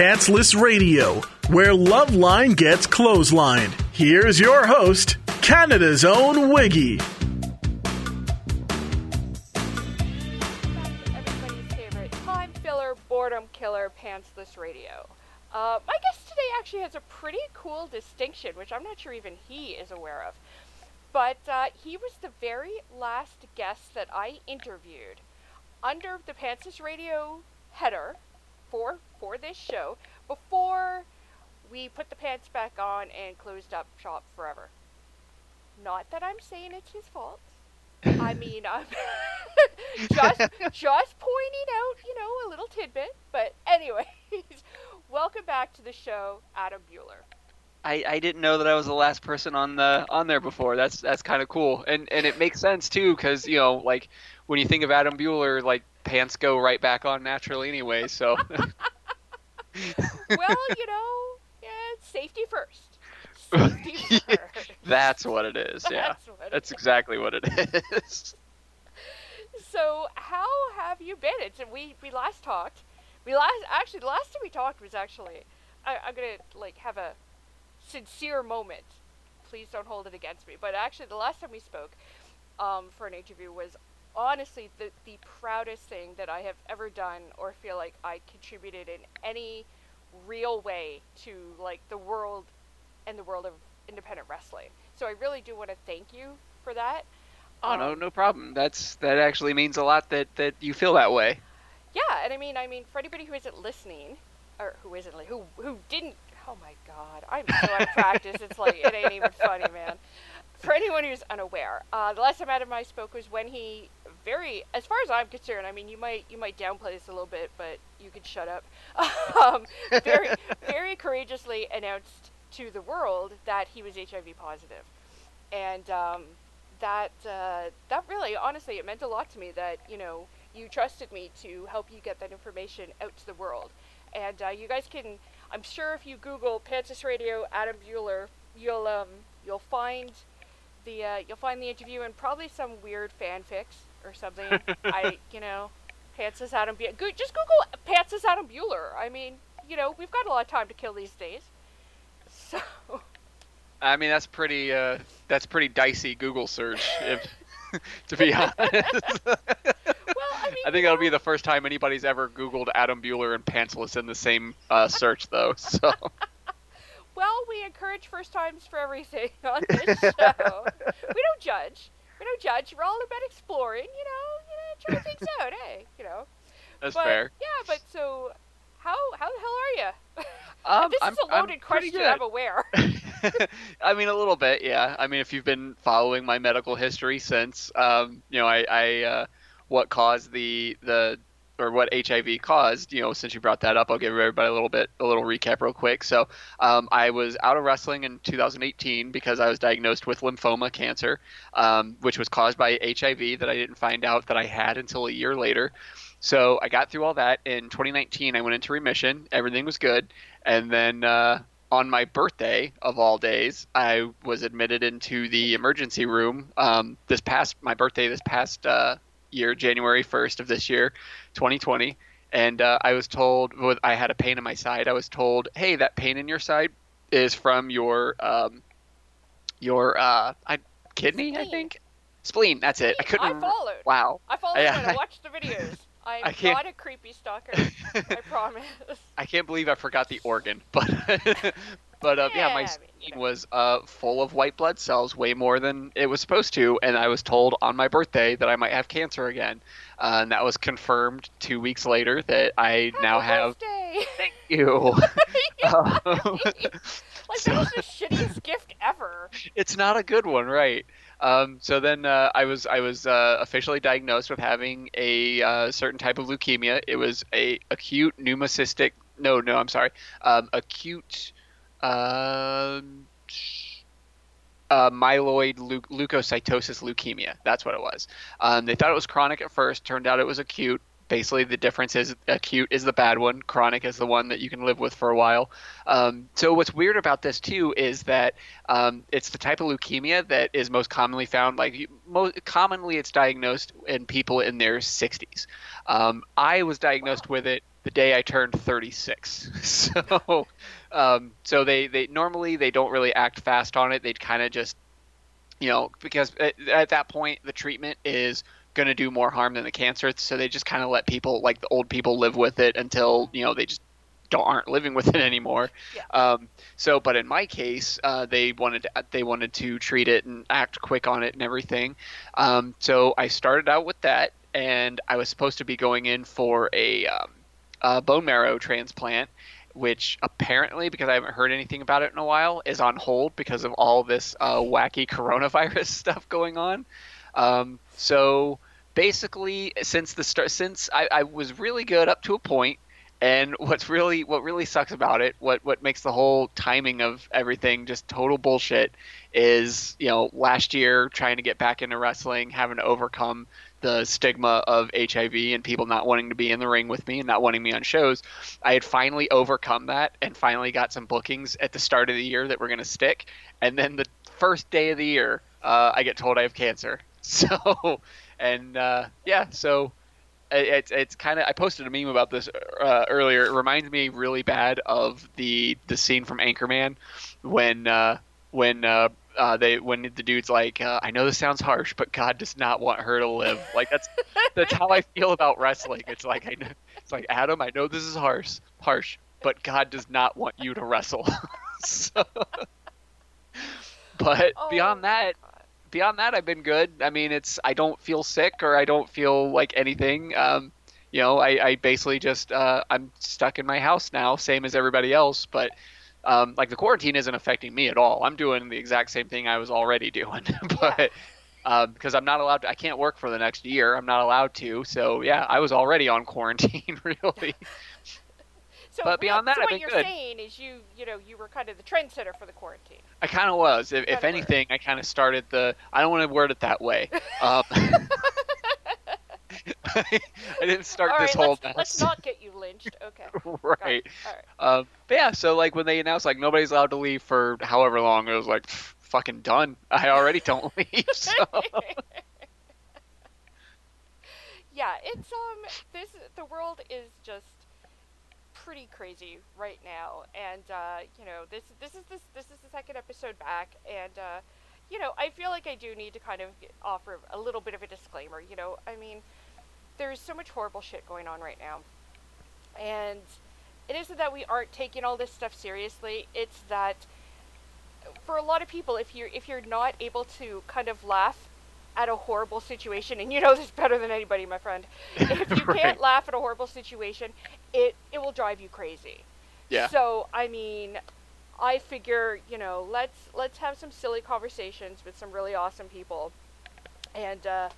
Pantsless Radio, where Loveline gets clotheslined. Here's your host, Canada's own Wiggy. Everybody's favorite time filler, boredom killer, pantsless radio. Uh, my guest today actually has a pretty cool distinction, which I'm not sure even he is aware of. But uh, he was the very last guest that I interviewed under the Pantsless Radio header for for this show before we put the pants back on and closed up shop forever. Not that I'm saying it's his fault. I mean, I'm just just pointing out, you know, a little tidbit. But anyways, welcome back to the show, Adam Bueller. I, I didn't know that I was the last person on the on there before. That's that's kind of cool, and and it makes sense too, because you know, like when you think of Adam Bueller, like pants go right back on naturally anyway. So. well, you know, yeah, safety first. Safety first. That's what it is. Yeah, That's that's is. exactly what it is. So, how have you been? It's we we last talked. We last actually the last time we talked was actually I, I'm gonna like have a sincere moment. Please don't hold it against me. But actually, the last time we spoke um, for an interview was honestly the the proudest thing that I have ever done or feel like I contributed in any real way to like the world and the world of independent wrestling. So I really do want to thank you for that. Oh no, Um, no problem. That's that actually means a lot that that you feel that way. Yeah, and I mean, I mean, for anybody who isn't listening, or who isn't, who who didn't, oh my God, I'm so out of practice. It's like it ain't even funny, man. For anyone who's unaware, uh, the last time Adam and I spoke was when he very, as far as I'm concerned, I mean, you might you might downplay this a little bit, but you can shut up. um, very very courageously announced to the world that he was HIV positive, and um, that uh, that really, honestly, it meant a lot to me that you know you trusted me to help you get that information out to the world. And uh, you guys can, I'm sure, if you Google Pantsless Radio Adam Bueller, you'll um you'll find the uh, you'll find the interview and probably some weird fanfics or something. I you know, Pantsless Adam Bueller. Go- just Google Pantsless Adam Bueller. I mean, you know, we've got a lot of time to kill these days. So. I mean, that's pretty uh, that's pretty dicey Google search, if to be honest. I think that'll be the first time anybody's ever Googled Adam Bueller and pantsless in the same uh, search, though. So Well, we encourage first times for everything on this show. we don't judge. We don't judge. We're all about exploring, you know, you know, trying things out, hey, you know. that's but, fair. Yeah, but so how how the hell are you? Um, this I'm- is a I'm loaded pretty question. I'm aware. I mean, a little bit, yeah. I mean, if you've been following my medical history since, um, you know, I, I uh, what caused the the or what HIV caused, you know, since you brought that up, I'll give everybody a little bit a little recap real quick. So, um, I was out of wrestling in 2018 because I was diagnosed with lymphoma cancer, um, which was caused by HIV that I didn't find out that I had until a year later. So I got through all that. In 2019, I went into remission. Everything was good. And then uh, on my birthday of all days, I was admitted into the emergency room. Um, this past my birthday this past uh, year, January 1st of this year, 2020. And uh, I was told with I had a pain in my side. I was told, "Hey, that pain in your side is from your um, your uh, I, kidney, I think." Spleen. That's it. I couldn't. I followed. Wow. I followed Yeah. and I watched the videos. I'm I can't- not a creepy stalker. I promise. I can't believe I forgot the organ, but but uh, yeah, Yeah, my I mean, you know. was uh, full of white blood cells, way more than it was supposed to, and I was told on my birthday that I might have cancer again, uh, and that was confirmed two weeks later that I now have. birthday. Thank you. Um, like that was the shittiest gift ever. it's not a good one, right? Um, so then uh, I was I was uh, officially diagnosed with having a uh, certain type of leukemia. It was a acute pneumocystic. No, no, I'm sorry. Um, acute um, uh, myeloid leu- leukocytosis leukemia. That's what it was. Um, they thought it was chronic at first. Turned out it was acute. basically the difference is acute is the bad one, chronic is the one that you can live with for a while. Um, so what's weird about this too is that um, it's the type of leukemia that is most commonly found. Like most commonly, it's diagnosed in people in their 60s. Um, I was diagnosed wow. with it the day I turned 36. So, um, so they, they normally they don't really act fast on it. They'd kind of just, you know, because at, at that point the treatment is going to do more harm than the cancer. So they just kind of let people, like the old people, live with it until you know they just don't aren't living with it anymore. Yeah. Um, so, but in my case, uh, they wanted to, they wanted to treat it and act quick on it and everything. Um, so I started out with that, and I was supposed to be going in for a um, uh, bone marrow transplant, which apparently, because I haven't heard anything about it in a while, is on hold because of all this uh, wacky coronavirus stuff going on. Um, so basically, since the start, since I, I was really good up to a point, and what's really what really sucks about it, what what makes the whole timing of everything just total bullshit, is you know last year trying to get back into wrestling, having to overcome the stigma of HIV and people not wanting to be in the ring with me and not wanting me on shows, I had finally overcome that and finally got some bookings at the start of the year that were going to stick. And then the first day of the year, uh, I get told I have cancer. So, and uh, yeah, so it's it's kind of I posted a meme about this uh, earlier. It reminds me really bad of the the scene from Anchorman when uh, when uh, they when the dude's like, uh, I know this sounds harsh, but God does not want her to live. Like that's that's how I feel about wrestling. It's like I know, it's like Adam, I know this is harsh, harsh, but God does not want you to wrestle. so, but oh, beyond that, beyond that, I've been good. I mean, it's I don't feel sick or I don't feel like anything. Um, you know, I, I basically just uh, I'm stuck in my house now, same as everybody else, but um, like the quarantine isn't affecting me at all. I'm doing the exact same thing I was already doing, but because um, I'm not allowed to, I can't work for the next year. I'm not allowed to. So yeah, I was already on quarantine, really. So but beyond that, so I've been what you're saying is you, you know, you were kind of the trendsetter for the quarantine. I kind of was. If, if anything, I kind of started the. I don't want to word it that way. Um, I didn't start this whole let's, mess. Let's not get you lynched. Okay. right. Um, but yeah, so like when they announced like nobody's allowed to leave for however long, it was like fucking done. I already don't leave. So. yeah, it's um this the world is just pretty crazy right now, and uh, you know this this is this this is the second episode back, and uh, you know I feel like I do need to kind of offer a little bit of a disclaimer. You know, I mean there's so much horrible shit going on right now. And it isn't that we aren't taking all this stuff seriously, it's that for a lot of people if you're if you're not able to kind of laugh at a horrible situation and you know this better than anybody my friend if you right. can't laugh at a horrible situation it it will drive you crazy yeah so i mean i figure you know let's let's have some silly conversations with some really awesome people and uh,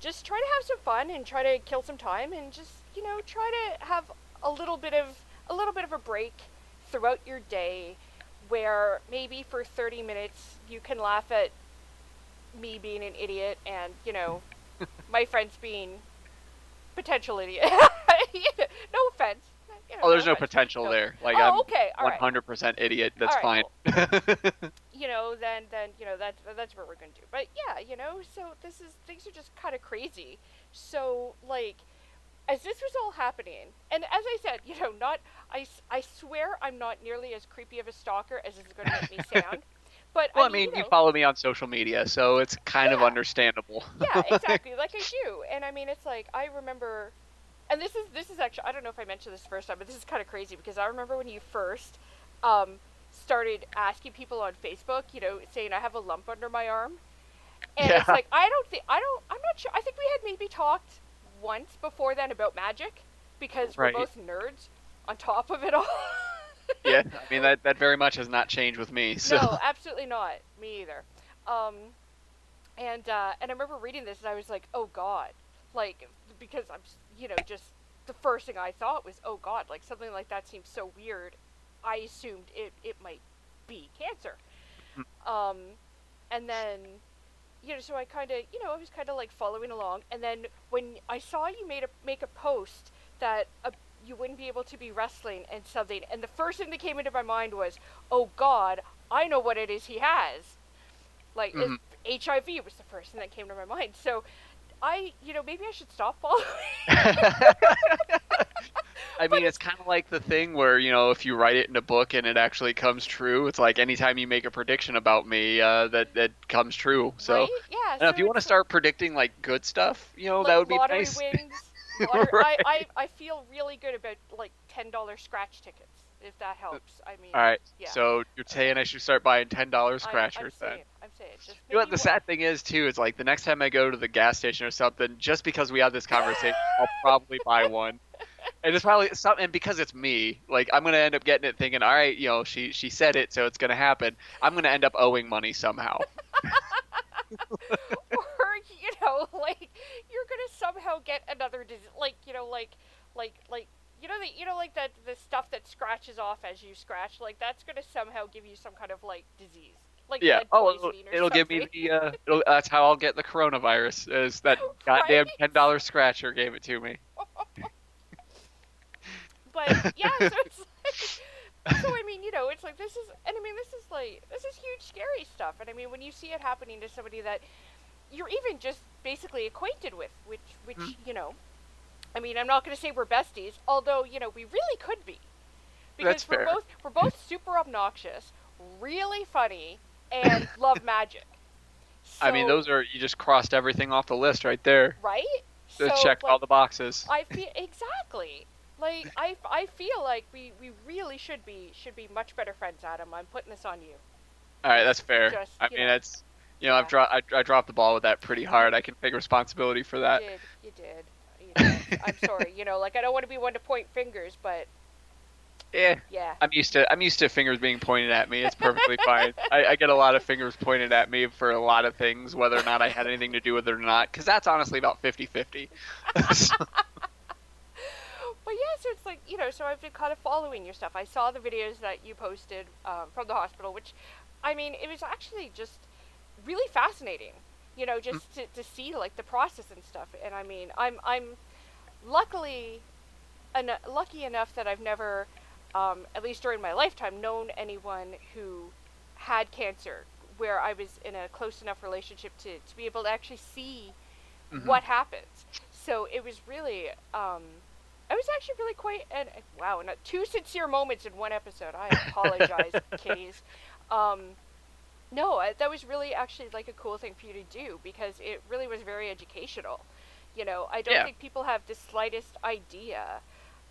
just try to have some fun and try to kill some time and just you know try to have a little bit of a little bit of a break throughout your day where maybe for 30 minutes you can laugh at me being an idiot and you know my friends being potential idiot no offense you know, oh, there's no, potential no. there. Like, oh, I'm okay, 100% idiot. That's fine. Cool. you know, then then you know that's that's what we're gonna do. But yeah, you know, so this is things are just kind of crazy. So like, as this was all happening, and as I said, you know, not I I swear I'm not nearly as creepy of a stalker as this is going to make me sound. But well, I mean, I mean you, know, you, follow me on social media, so it's kind yeah. of understandable. yeah, exactly, like I do. And I mean, it's like I remember and this is this is actually I don't know if I mentioned this first time, but this is kind of crazy because I remember when you first um, started asking people on Facebook, you know, saying I have a lump under my arm, and yeah. it's like I don't think I don't I'm not sure. I think we had maybe talked once before then about magic because right. we're both nerds. On top of it all. yeah, I mean that that very much has not changed with me. So. No, absolutely not. Me either. Um, and uh, and I remember reading this and I was like, oh god, like because I'm you know, just the first thing I thought was, oh God, like something like that seems so weird. I assumed it, it might be cancer. Hmm. Um, and then, you know, so I kind of, you know, I was kind of like following along, and then when I saw you made a make a post that a, you wouldn't be able to be wrestling and something, and the first thing that came into my mind was, oh God, I know what it is he has. Like Mhm. HIV was the first thing that came to my mind. So I, you know, maybe I should stop following. I mean, it's kind of like the thing where you know, if you write it in a book and it actually comes true, it's like anytime you make a prediction about me, uh, that that comes true. So, right? yeah. I so if you want to start predicting like good stuff, you know, like that would be nice. wins. Lottery, Right. I, I, I feel really good about like ten dollar scratch tickets if that helps. I mean, All right, yeah. so you're saying I should start buying ten dollars I- scratchers I'm then? saying, I'm saying, just You know what the sad thing is too is like the next time I go to the gas station or something, just because we have this conversation, I'll probably buy one. And it's probably something and because it's me, like I'm gonna end up getting it thinking, all right, you know, she she said it, so it's gonna happen. I'm gonna end up owing money somehow. or you know, like you're gonna somehow get another disease, like you know, like like like you know the you know like that the stuff that scratches off as you scratch, like that's gonna somehow give you some kind of like disease, like Yeah. Oh, it'll, it'll give me the. Uh, it'll, that's how I'll get the coronavirus. Is that goddamn Right? ten dollar scratcher gave it to me? but yeah, so it's like, so I mean, you know, it's like this is, and I mean, this is like, this is huge, scary stuff, and I mean, when you see it happening to somebody that you're even just basically acquainted with, which, which, Mm. you know, I mean, I'm not going to say we're besties, although you know, we really could be, because That's we're fair. both we're both super obnoxious, really funny, and love magic. I mean, those are you just crossed everything off the list right there. right. So, check like, all the boxes. I feel exactly. Like I, I feel like we, we really should be should be much better friends, Adam. I'm putting this on you. All right, that's fair. Just, I mean, know. that's you know, Yeah. I've dropped I, I dropped the ball with that pretty hard. I can take responsibility for that. You did, you did. You know, I'm sorry. You know, like I don't want to be one to point fingers, but Yeah, yeah. I'm used to I'm used to fingers being pointed at me. It's perfectly fine. I, I get a lot of fingers pointed at me for a lot of things, whether or not I had anything to do with it or not, because that's honestly about 50-50. So- But yeah, so it's like you know, so I've been kind of following your stuff. I saw the videos that you posted um, from the hospital, which, I mean, it was actually just really fascinating. You know, just to, to see like the process and stuff. And I mean, I'm I'm luckily, en- lucky enough that I've never, um, at least during my lifetime, known anyone who had cancer where I was in a close enough relationship to, to be able to actually see Mhm. what happens. So it was really, um, I was actually really quite, and wow, not two sincere moments in one episode. I apologize, kitties. Um, no, I, that was really actually like a cool thing for you to do because it really was very educational. You know, I don't Yeah. think people have the slightest idea.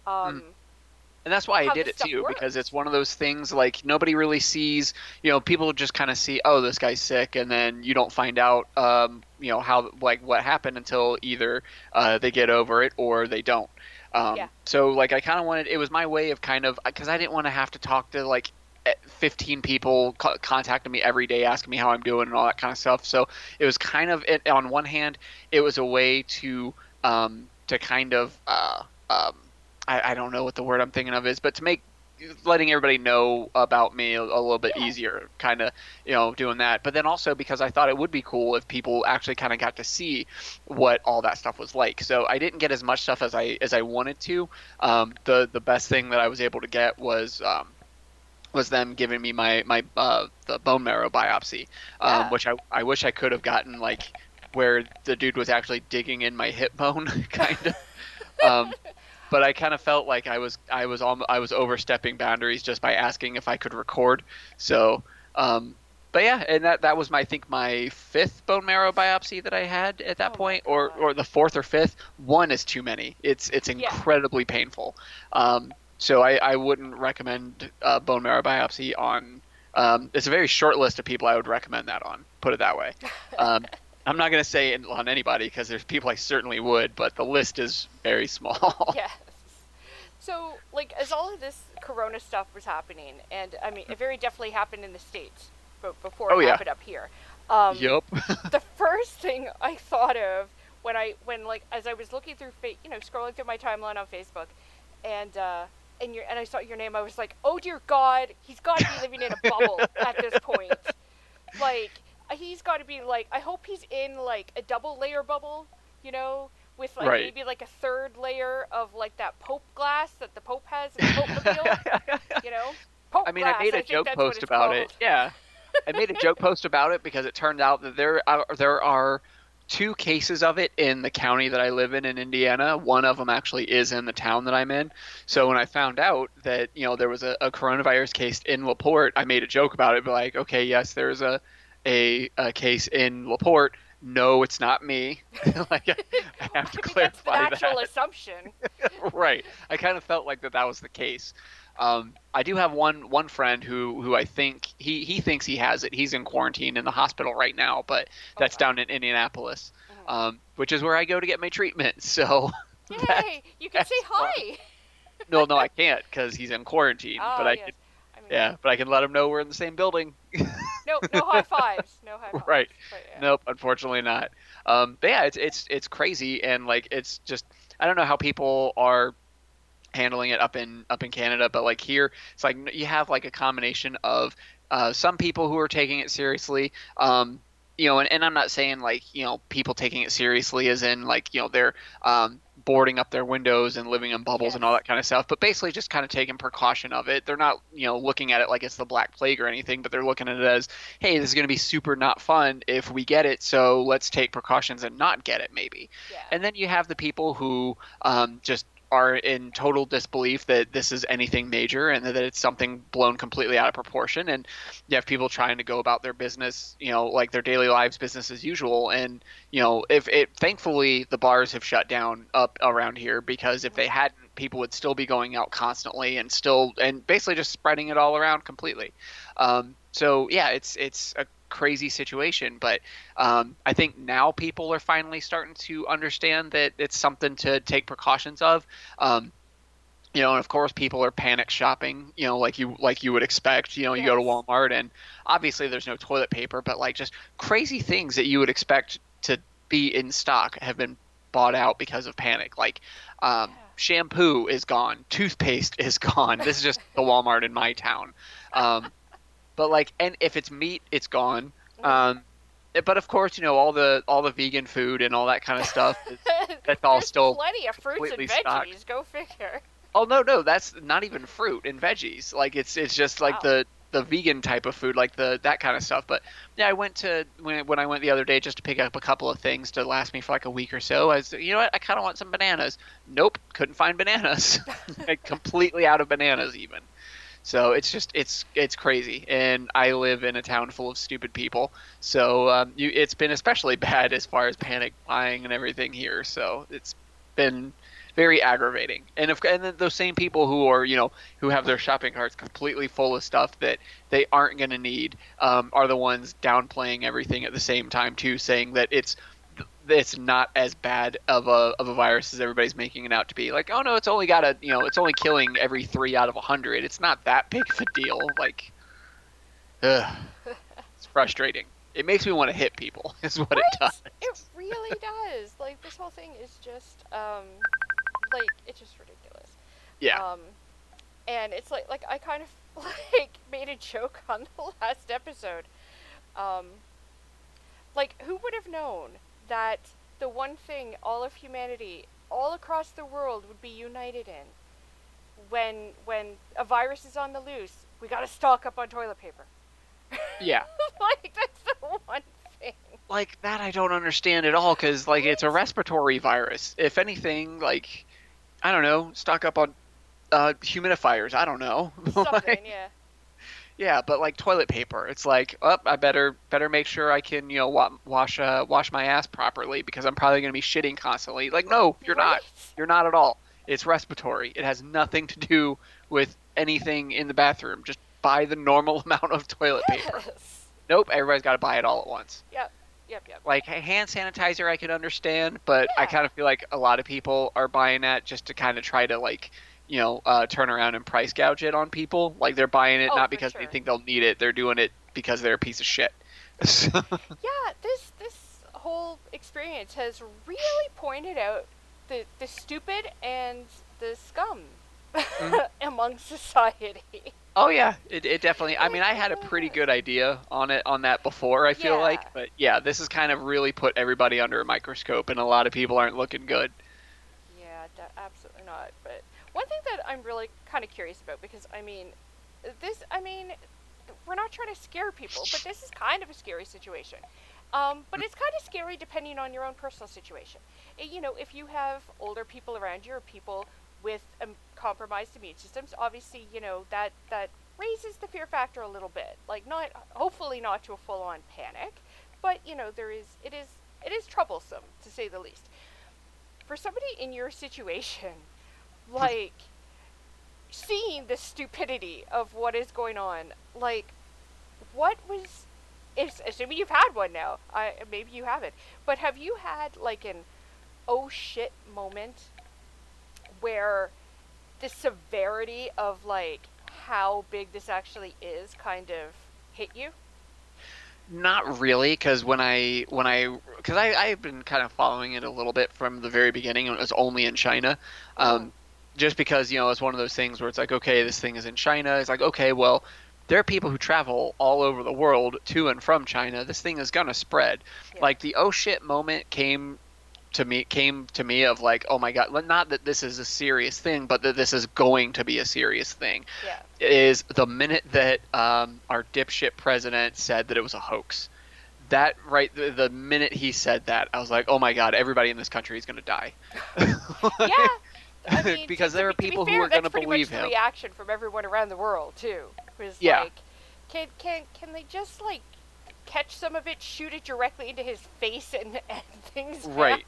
Um, And that's why I did it too, because it's one of those things like nobody really sees. You know, people just kind of see, oh, this guy's sick, and then you don't find out, um, you know, how like what happened until either uh, they get over it or they don't. Um, Yeah. So like, I kind of wanted. It was my way of kind of because I didn't want to have to talk to like. eh, 15 people contacting me every day asking me how I'm doing and all that kind of stuff. So it was kind of it, on one hand, it was a way to um, to kind of uh, um, I, I don't know what the word I'm thinking of is, but to make letting everybody know about me a, a little bit Yeah. easier, kind of you know doing that. But then also because I thought it would be cool if people actually kind of got to see what all that stuff was like. So I didn't get as much stuff as I as I wanted to. Um, the the best thing that I was able to get was. Um, was them giving me my my uh, the bone marrow biopsy, um, Yeah. which I I wish I could have gotten like where the dude was actually digging in my hip bone, kind of. um, but I kind of felt like I was I was almo I was overstepping boundaries just by asking if I could record. So, um, but yeah, and that that was my I think my fifth bone marrow biopsy that I had at that Oh point, or or the fourth or fifth. One is too many. It's it's Yeah. incredibly painful. Um, so I, I wouldn't recommend uh, bone marrow biopsy on. Um, it's a very short list of people I would recommend that on. Put it that way. I'm not going to say it on anybody because there's people I certainly would, but the list is very small. yes. So, like, as all of this Corona stuff was happening, and I mean, it very definitely happened in the states, but before Oh, it yeah. happened up here. Um, Yup. the first thing I thought of when I when like as I was looking through fa- you know scrolling through my timeline on Facebook, and uh, and your and I saw your name, I was like, oh dear God, he's got to be living in a bubble at this point. Like he's got to be like. I hope he's in like a double layer bubble. You know, with like Right. maybe like a third layer of like that Pope glass that the Pope has in Pope Mobile. you know. Pope I mean, glass, I made a think joke post about it. Yeah, I made a joke post about it because it turned out that there are, there are two cases of it in the county that I live in in Indiana. One of them actually is in the town that I'm in. So when I found out that you know there was a, a coronavirus case in Laporte, I made a joke about it, but like, okay, yes, there's a a, a case in Laporte. No, it's not me. like, I have to I mean, that's the clarify natural that. assumption. right. I kind of felt like that that was the case. Um, I do have one one friend who who I think he he thinks he has it. He's in quarantine in the hospital right now, but that's Okay. down in Indianapolis, Mhm. um, which is where I go to get my treatment. So that- Yay! You can say that's hi. no, no, I can't because he's in quarantine. Oh, but I yes. can, I mean, yeah, but I can let him know we're in the same building. No, no high fives. No high fives. Right. Yeah. Nope, unfortunately not. Um, but yeah, it's it's it's crazy and like it's just I don't know how people are handling it up in up in Canada, but like here it's like you have like a combination of uh, some people who are taking it seriously. Um, you know, and, and I'm not saying like you know people taking it seriously as in like you know they're um, boarding up their windows and living in bubbles and all that kind of stuff, but basically just kind of taking precaution of it. They're not you know looking at it like it's the Black Plague or anything, but they're looking at it as hey, this is going to be super not fun if we get it, so let's take precautions and not get it maybe. Yeah. And then you have the people who um, just are in total disbelief that this is anything major and that it's something blown completely out of proportion. And you have people trying to go about their business, you know, like their daily lives, business as usual. And you know, if it thankfully the bars have shut down up around here because if they hadn't, people would still be going out constantly and still and basically just spreading it all around completely. Um, so yeah, it's it's a crazy situation, but um, I think now people are finally starting to understand that it's something to take precautions of. Um, you know, and of course, people are panic shopping. You know, like you like you would expect. You know, you go to Walmart and obviously there's no toilet paper, but like just crazy things that you would expect to be in stock have been bought out because of panic. Like um, Yeah. shampoo is gone, toothpaste is gone. This is just the Walmart in my town. Um, but like, and if it's meat, it's gone. Um, but of course, you know all the all the vegan food and all that kind of stuff. Is, that's all still plenty of fruits and veggies. stocked. Go figure. Oh no, no, that's not even fruit and veggies. Like it's it's just like Wow. the the vegan type of food, like the that kind of stuff. But yeah, I went to when when I went the other day just to pick up a couple of things to last me for like a week or so. I was, you know what, I kind of want some bananas. Nope, couldn't find bananas. like completely out of bananas even. So it's just it's it's crazy, and I live in a town full of stupid people. So um, you, it's been especially bad as far as panic buying and everything here. So it's been very aggravating. And if and those same people who are you know who have their shopping carts completely full of stuff that they aren't going to need um, are the ones downplaying everything at the same time too, saying that it's it's not as bad of a of a virus as everybody's making it out to be. Like, oh no, it's only got a you know it's only killing every three out of a hundred. It's not that big of a deal. Like, ugh, it's frustrating. It makes me want to hit people. Is what, it does. It really does. Like this whole thing is just um like it's just ridiculous. Yeah. Um and it's like like I kind of like made a joke on the last episode. Um like who would have known that the one thing all of humanity all across the world would be united in when when a virus is on the loose, we got to stock up on toilet paper. Yeah. like that's the one thing. like that I don't understand at all because like it's a respiratory virus. If anything, like I don't know, stock up on uh, humidifiers. I don't know. Something, Like, yeah. Yeah, but like toilet paper, it's like, oh, I better better make sure I can you know wa- wash uh, wash my ass properly because I'm probably gonna be shitting constantly. Like no, you're not. You're not at all. It's respiratory. It has nothing to do with anything in the bathroom. Just buy the normal amount of toilet paper. Nope, everybody's got to buy it all at once. Yep. Yep. Yep. like hand sanitizer I could understand, but I kind of feel like a lot of people are buying that just to kind of try to like, you know, uh, turn around and price gouge it on people. Like they're buying it Oh, not because they think they'll need it. They're doing it because they're a piece of shit. Yeah. This this whole experience has really pointed out the the stupid and the scum Mhm. among society. Oh yeah, it, it definitely. I mean, I had a pretty good idea on it on that before. I feel Yeah. like, but yeah, this has kind of really put everybody under a microscope, and a lot of people aren't looking good. Yeah, absolutely not. But one thing that I'm really kind of curious about because I mean, this I mean, we're not trying to scare people, but this is kind of a scary situation. Um, but it's kind of scary depending on your own personal situation. Uh, You know, if you have older people around you or people with um, compromised immune systems, obviously, you know that that raises the fear factor a little bit. Like not, hopefully, not to a full-on panic, but you know, there is it is it is troublesome to say the least for somebody in your situation, like seeing the stupidity of what is going on, like what was is assuming you've had one now. I maybe you haven't. But have you had like an oh shit moment where the severity of like how big this actually is kind of hit you? Not really, because when I when I because I I've been kind of following it a little bit from the very beginning. and It was only in China, um, just because you know it's one of those things where it's like, okay, this thing is in China. It's like, okay, well, there are people who travel all over the world to and from China. This thing is gonna spread. Yeah. Like the oh shit moment came to me came to me of like, oh my god, not that this is a serious thing, but that this is going to be a serious thing Yeah. is the minute that um, our dipshit president said that it was a hoax. That right, the, the minute he said that, I was like, "Oh my god, everybody in this country is going to die." Yeah. I mean, Because to- there to are be- to people who are gonna that's believe much him. The reaction from everyone around the world too was Yeah. like, can can can they just like catch some of it, shoot it directly into his face, and and things Right.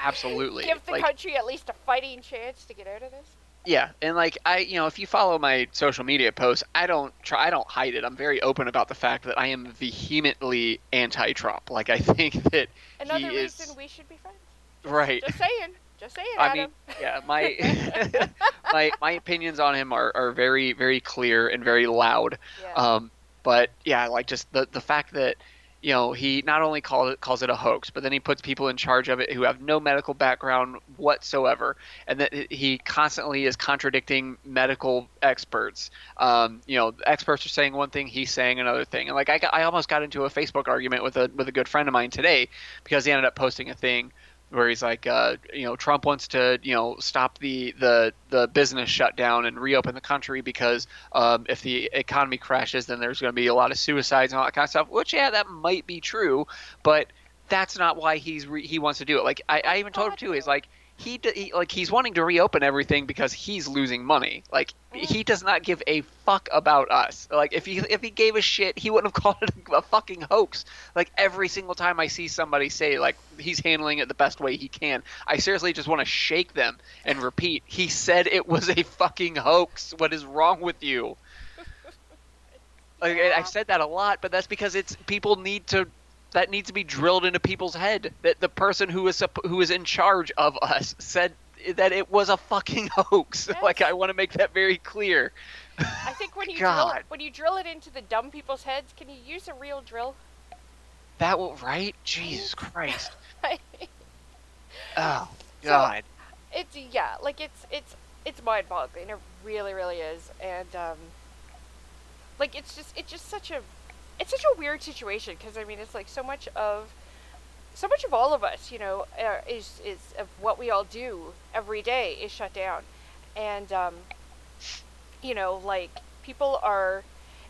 Absolutely. Give the Like, country at least a fighting chance to get out of this. yeah, and like I, you know, if you follow my social media posts, I don't try, I don't hide it. I'm very open about the fact that I am vehemently anti-Trump. Like I think that Another he is reason we should be friends. right. Just saying. Just saying, I Adam. mean, yeah, my my my opinions on him are, are very very clear and very loud. yeah. Um, but yeah, like just the the fact that you know he not only called it calls it a hoax, but then he puts people in charge of it who have no medical background whatsoever, and that he constantly is contradicting medical experts. Um, you know, experts are saying one thing, he's saying another thing, and like I got, I almost got into a Facebook argument with a with a good friend of mine today because he ended up posting a thing where he's like, uh, you know, Trump wants to, you know, stop the the the business shutdown and reopen the country because um, if the economy crashes, then there's going to be a lot of suicides and all that kind of stuff. Which, yeah, that might be true, but that's not why he's re- he wants to do it. Like I, I even told him too. He's like. He, he like he's wanting to reopen everything because he's losing money. Like he mm. does not give a fuck about us. Like if he if he gave a shit, he wouldn't have called it a fucking hoax. Like every single time I see somebody say like he's handling it the best way he can, I seriously just want to shake them and repeat. He said it was a fucking hoax. What is wrong with you? Like. I've said that a lot, but that's because it's people need to that needs to be drilled into people's head that the person who is who is in charge of us said that it was a fucking hoax. Yes. Like I want to make that very clear. I think when you drill God. when you drill it into the dumb people's heads, can you use a real drill? That will right? Jesus Christ. it's Oh So- God. yeah, like it's it's it's mind-boggling. It really, really is, and um, like it's just it's just such a it's such a weird situation because I mean it's like so much of so much of all of us, you know, is is of what we all do every day is shut down, and um, you know, like people are.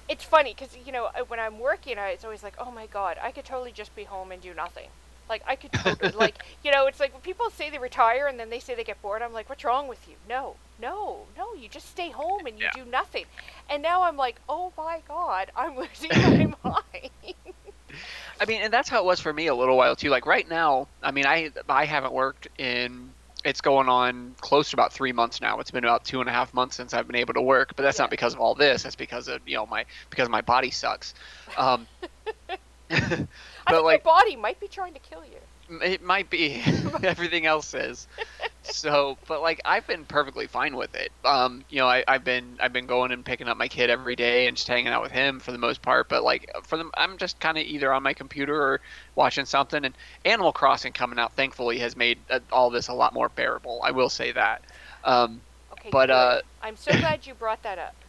It's funny because you know when I'm working, I, it's always like, oh my god, I could totally just be home and do nothing. Like I could totally like you know, it's like when people say they retire and then they say they get bored. I'm like, what's wrong with you? No, no, no. You just stay home and you Yeah. do nothing. And now I'm like, oh my god, I'm losing my mind. I mean, and that's how it was for me a little while too. Like right now, I mean, I I haven't worked in. It's going on close to about three months now. It's been about two and a half months since I've been able to work, but that's Yeah. not because of all this. That's because of you know my because my body sucks. Um, I but think like your body might be trying to kill you. it might be everything else is. So, but like I've been perfectly fine with it. Um, you know, I, I've been I've been going and picking up my kid every day and just hanging out with him for the most part. But like for them, I'm just kind of either on my computer or watching something. And Animal Crossing coming out, thankfully, has made uh, all this a lot more bearable. I will say that. Um, Okay, But, uh, I'm so glad you brought that up.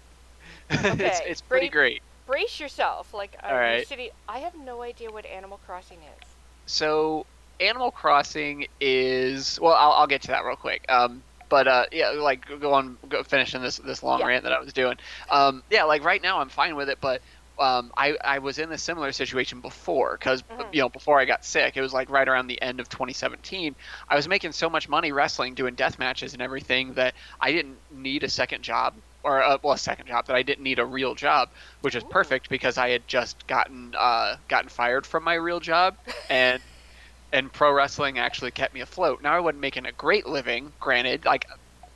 it's, Okay, it's pretty great. great. Brace yourself. Like, uh, All right. City. I have no idea what Animal Crossing is. So Animal Crossing is well, I'll, I'll get to that real quick. Um, but uh, yeah, like go on, go finishing this this long Yeah. rant that I was doing. Um, yeah, like right now I'm fine with it, but um, I I was in a similar situation before because Mhm. you know before I got sick, it was like right around the end of 2017. I was making so much money wrestling, doing death matches and everything that I didn't need a second job. Or uh, well, a second job that I didn't need a real job, which is Ooh. perfect because I had just gotten uh, gotten fired from my real job, and and pro wrestling actually kept me afloat. Now I wasn't making a great living, granted. Like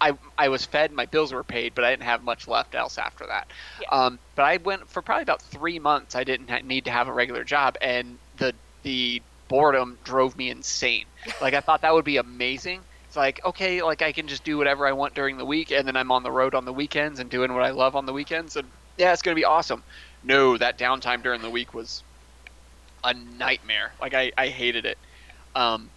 I I was fed, my bills were paid, but I didn't have much left else after that. Yeah. Um, but I went for probably about three months. I didn't ha- need to have a regular job, and the the boredom drove me insane. Like I thought that would be amazing. Like okay, like I can just do whatever I want during the week, and then I'm on the road on the weekends and doing what I love on the weekends, and yeah, it's gonna be awesome. No, that downtime during the week was a nightmare. Like I, I hated it. Um,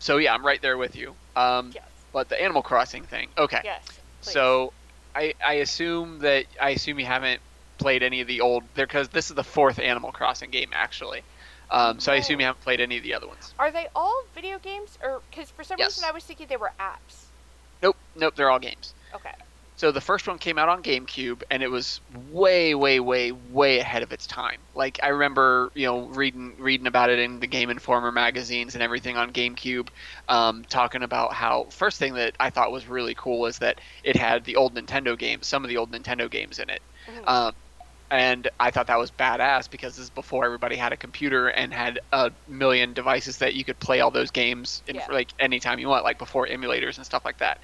so yeah, I'm right there with you. Um, Yes. but the Animal Crossing thing, okay. Yes. please. So I, I assume that I assume you haven't played any of the old there because this is the fourth Animal Crossing game actually. Um, so I assume you haven't played any of the other ones. Are they all video games, or because for some Yes. reason I was thinking they were apps? Nope, nope, they're all games. Okay. So the first one came out on GameCube, and it was way, way, way, way ahead of its time. Like I remember, you know, reading reading about it in the Game Informer magazines and everything on GameCube, um, talking about how first thing that I thought was really cool is that it had the old Nintendo games, some of the old Nintendo games in it, Mhm. um, and I thought that was badass because this is before everybody had a computer and had a million devices that you could play all those games in Yeah. like anytime you want, like before emulators and stuff like that.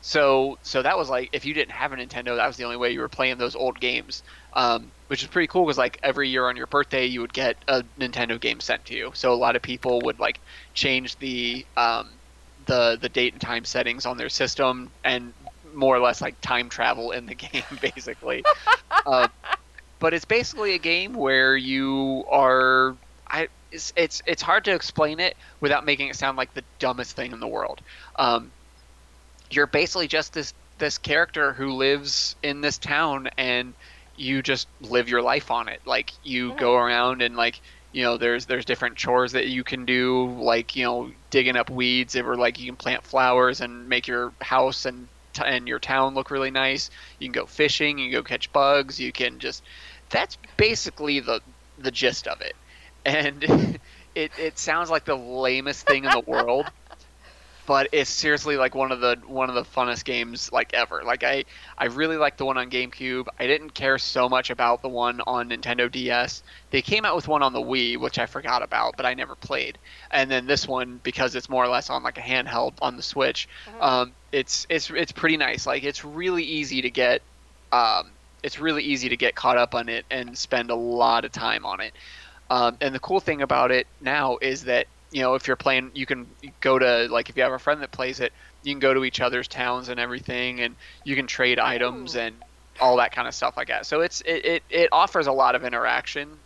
So so that was like if you didn't have a Nintendo, that was the only way you were playing those old games, um, which is pretty cool because like every year on your birthday you would get a Nintendo game sent to you. So a lot of people would like change the um, the the date and time settings on their system and more or less like time travel in the game basically. uh, but it's basically a game where you are I it's, it's it's hard to explain it without making it sound like the dumbest thing in the world. Um, you're basically just this this character who lives in this town and you just live your life on it like you Mhm. go around and like you know there's there's different chores that you can do like you know digging up weeds or like you can plant flowers and make your house and t- and your town look really nice you can go fishing you can go catch bugs you can just that's basically the the gist of it and it it sounds like the lamest thing in the world but it's seriously like one of the one of the funnest games like ever. Like I I really like the one on GameCube. I didn't care so much about the one on Nintendo DS. They came out with one on the Wii, which I forgot about, but I never played. And then this one because it's more or less on like a handheld on the Switch. Mhm. Um, it's it's it's pretty nice. Like it's really easy to get um, it's really easy to get caught up on it and spend a lot of time on it. Um, and the cool thing about it now is that you know if you're playing, you can go to like if you have a friend that plays it, you can go to each other's towns and everything, and you can trade items and all that kind of stuff like that. So it's it, it, it offers a lot of interaction.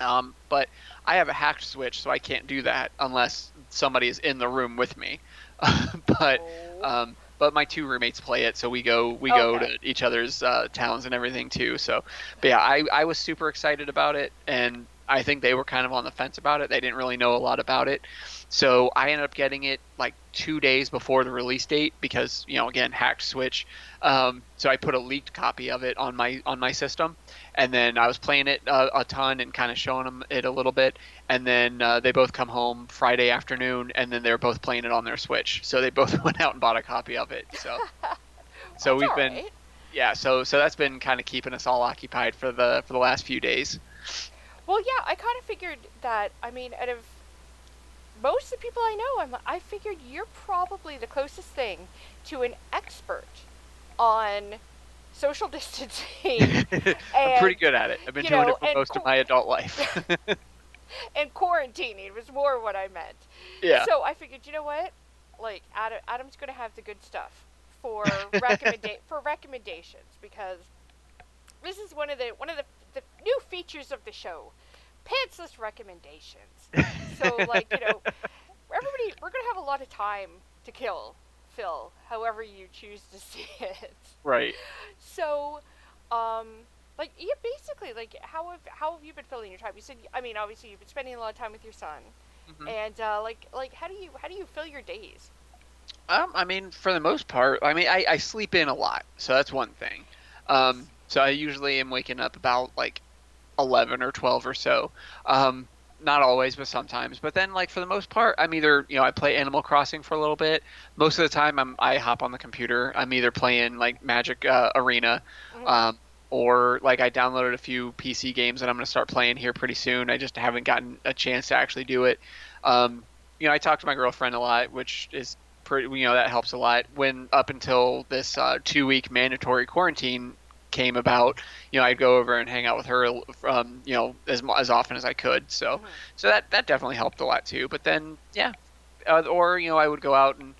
Um, but I have a hacked switch, so I can't do that unless somebody is in the room with me. but Oh. um, but my two roommates play it, so we go we go to each other's uh, towns and everything too. So, but yeah, I I was super excited about it, and I think they were kind of on the fence about it. They didn't really know a lot about it, so I ended up getting it like two days before the release date because you know again hacked switch. Um, so I put a leaked copy of it on my on my system, and then I was playing it uh, a ton and kind of showing them it a little bit, and then uh, they both come home Friday afternoon, and then they were both playing it on their Switch. So they both went out and bought a copy of it. So, so we've been right. yeah. So so that's been kind of keeping us all occupied for the for the last few days. Well, yeah, I kind of figured that. I mean, out of most of the people I know, I'm, I figured you're probably the closest thing to an expert on social distancing I'm pretty good at it. I've been you doing know, it for most co- of my adult life. and quarantining was more what I meant. yeah. So I figured, you know what? Like Adam, Adam's gonna have the good stuff for recommenda- for recommendations because this is one of the one of the, the new features of the show, pantsless recommendations. So like you know, everybody we're gonna have a lot of time to kill, Phil. However you choose to see it. right. So, um, like yeah, basically like how have how have you been filling your time? You said I mean obviously you've been spending a lot of time with your son, Mhm. and uh, like like how do you how do you fill your days? Um, I mean, for the most part, I mean, I, I sleep in a lot, so that's one thing. Um, so I usually am waking up about like eleven or twelve or so. Um, not always, but sometimes. But then, like for the most part, I'm either you know I play Animal Crossing for a little bit. Most of the time, I'm I hop on the computer. I'm either playing like Magic uh, Arena, Mhm. um, or like I downloaded a few PC games that I'm gonna start playing here pretty soon. I just haven't gotten a chance to actually do it. Um, you know, I talk to my girlfriend a lot, which is pretty. You know, that helps a lot. When up until this uh, two week mandatory quarantine came about, you know, I'd go over and hang out with her, um, you know, as as often as I could. So, so that that definitely helped a lot too. But then, yeah, uh, or you know, I would go out and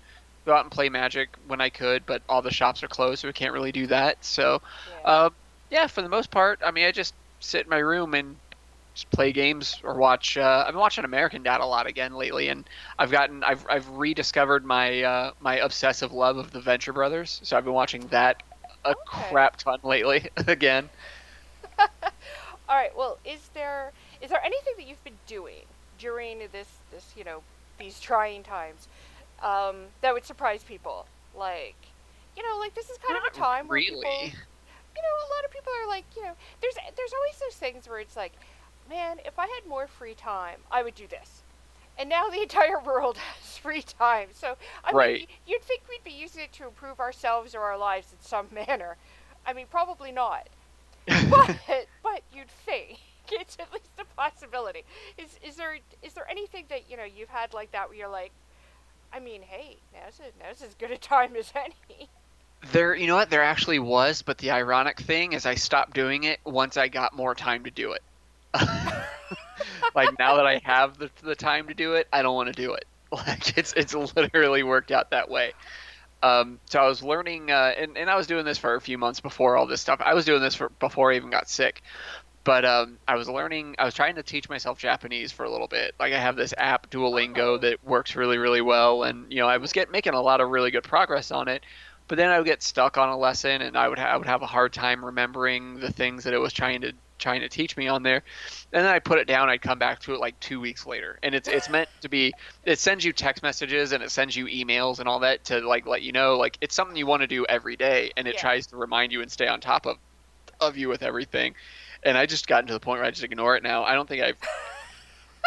go out and play Magic when I could, but all the shops are closed, so we can't really do that. So, Yeah. uh, yeah, for the most part, I mean, I just sit in my room and just play games or watch. Uh, I've been watching American Dad a lot again lately, and I've gotten I've I've rediscovered my uh, my obsessive love of the Venture Brothers. So I've been watching that a Okay. crap ton lately again. All right. Well, is there is there anything that you've been doing during this this you know these trying times um, that would surprise people? Like, you know, like this is kind of a time where people, really. you know, a lot of people are like, you know, there's there's always those things where it's like, man, if I had more free time, I would do this. And now the entire world has free time. So I mean, Right. y- you'd think we'd be using it to improve ourselves or our lives in some manner. I mean, probably not. but but you'd think it's at least a possibility. Is is there is there anything that you know you've had like that where you're like, I mean, hey, now's a, now's as good a time as any. There, you know what? There actually was, but the ironic thing is, I stopped doing it once I got more time to do it. Like now that I have the, the time to do it, I don't want to do it. Like it's it's literally worked out that way. Um, so I was learning, uh, and, and I was doing this for a few months before all this stuff. I was doing this for before I even got sick. But um, I was learning. I was trying to teach myself Japanese for a little bit. Like I have this app Duolingo Oh. that works really, really well, and you know I was get making a lot of really good progress on it. But then I would get stuck on a lesson, and I would ha- I would have a hard time remembering the things that it was trying to trying to teach me on there. And then I put it down. I'd come back to it like two weeks later, and it's it's meant to be. It sends you text messages and it sends you emails and all that to like let you know like it's something you want to do every day, and it Yeah. tries to remind you and stay on top of of you with everything. And I just gotten to the point where I just ignore it now. I don't think I've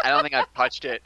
I don't think I've touched it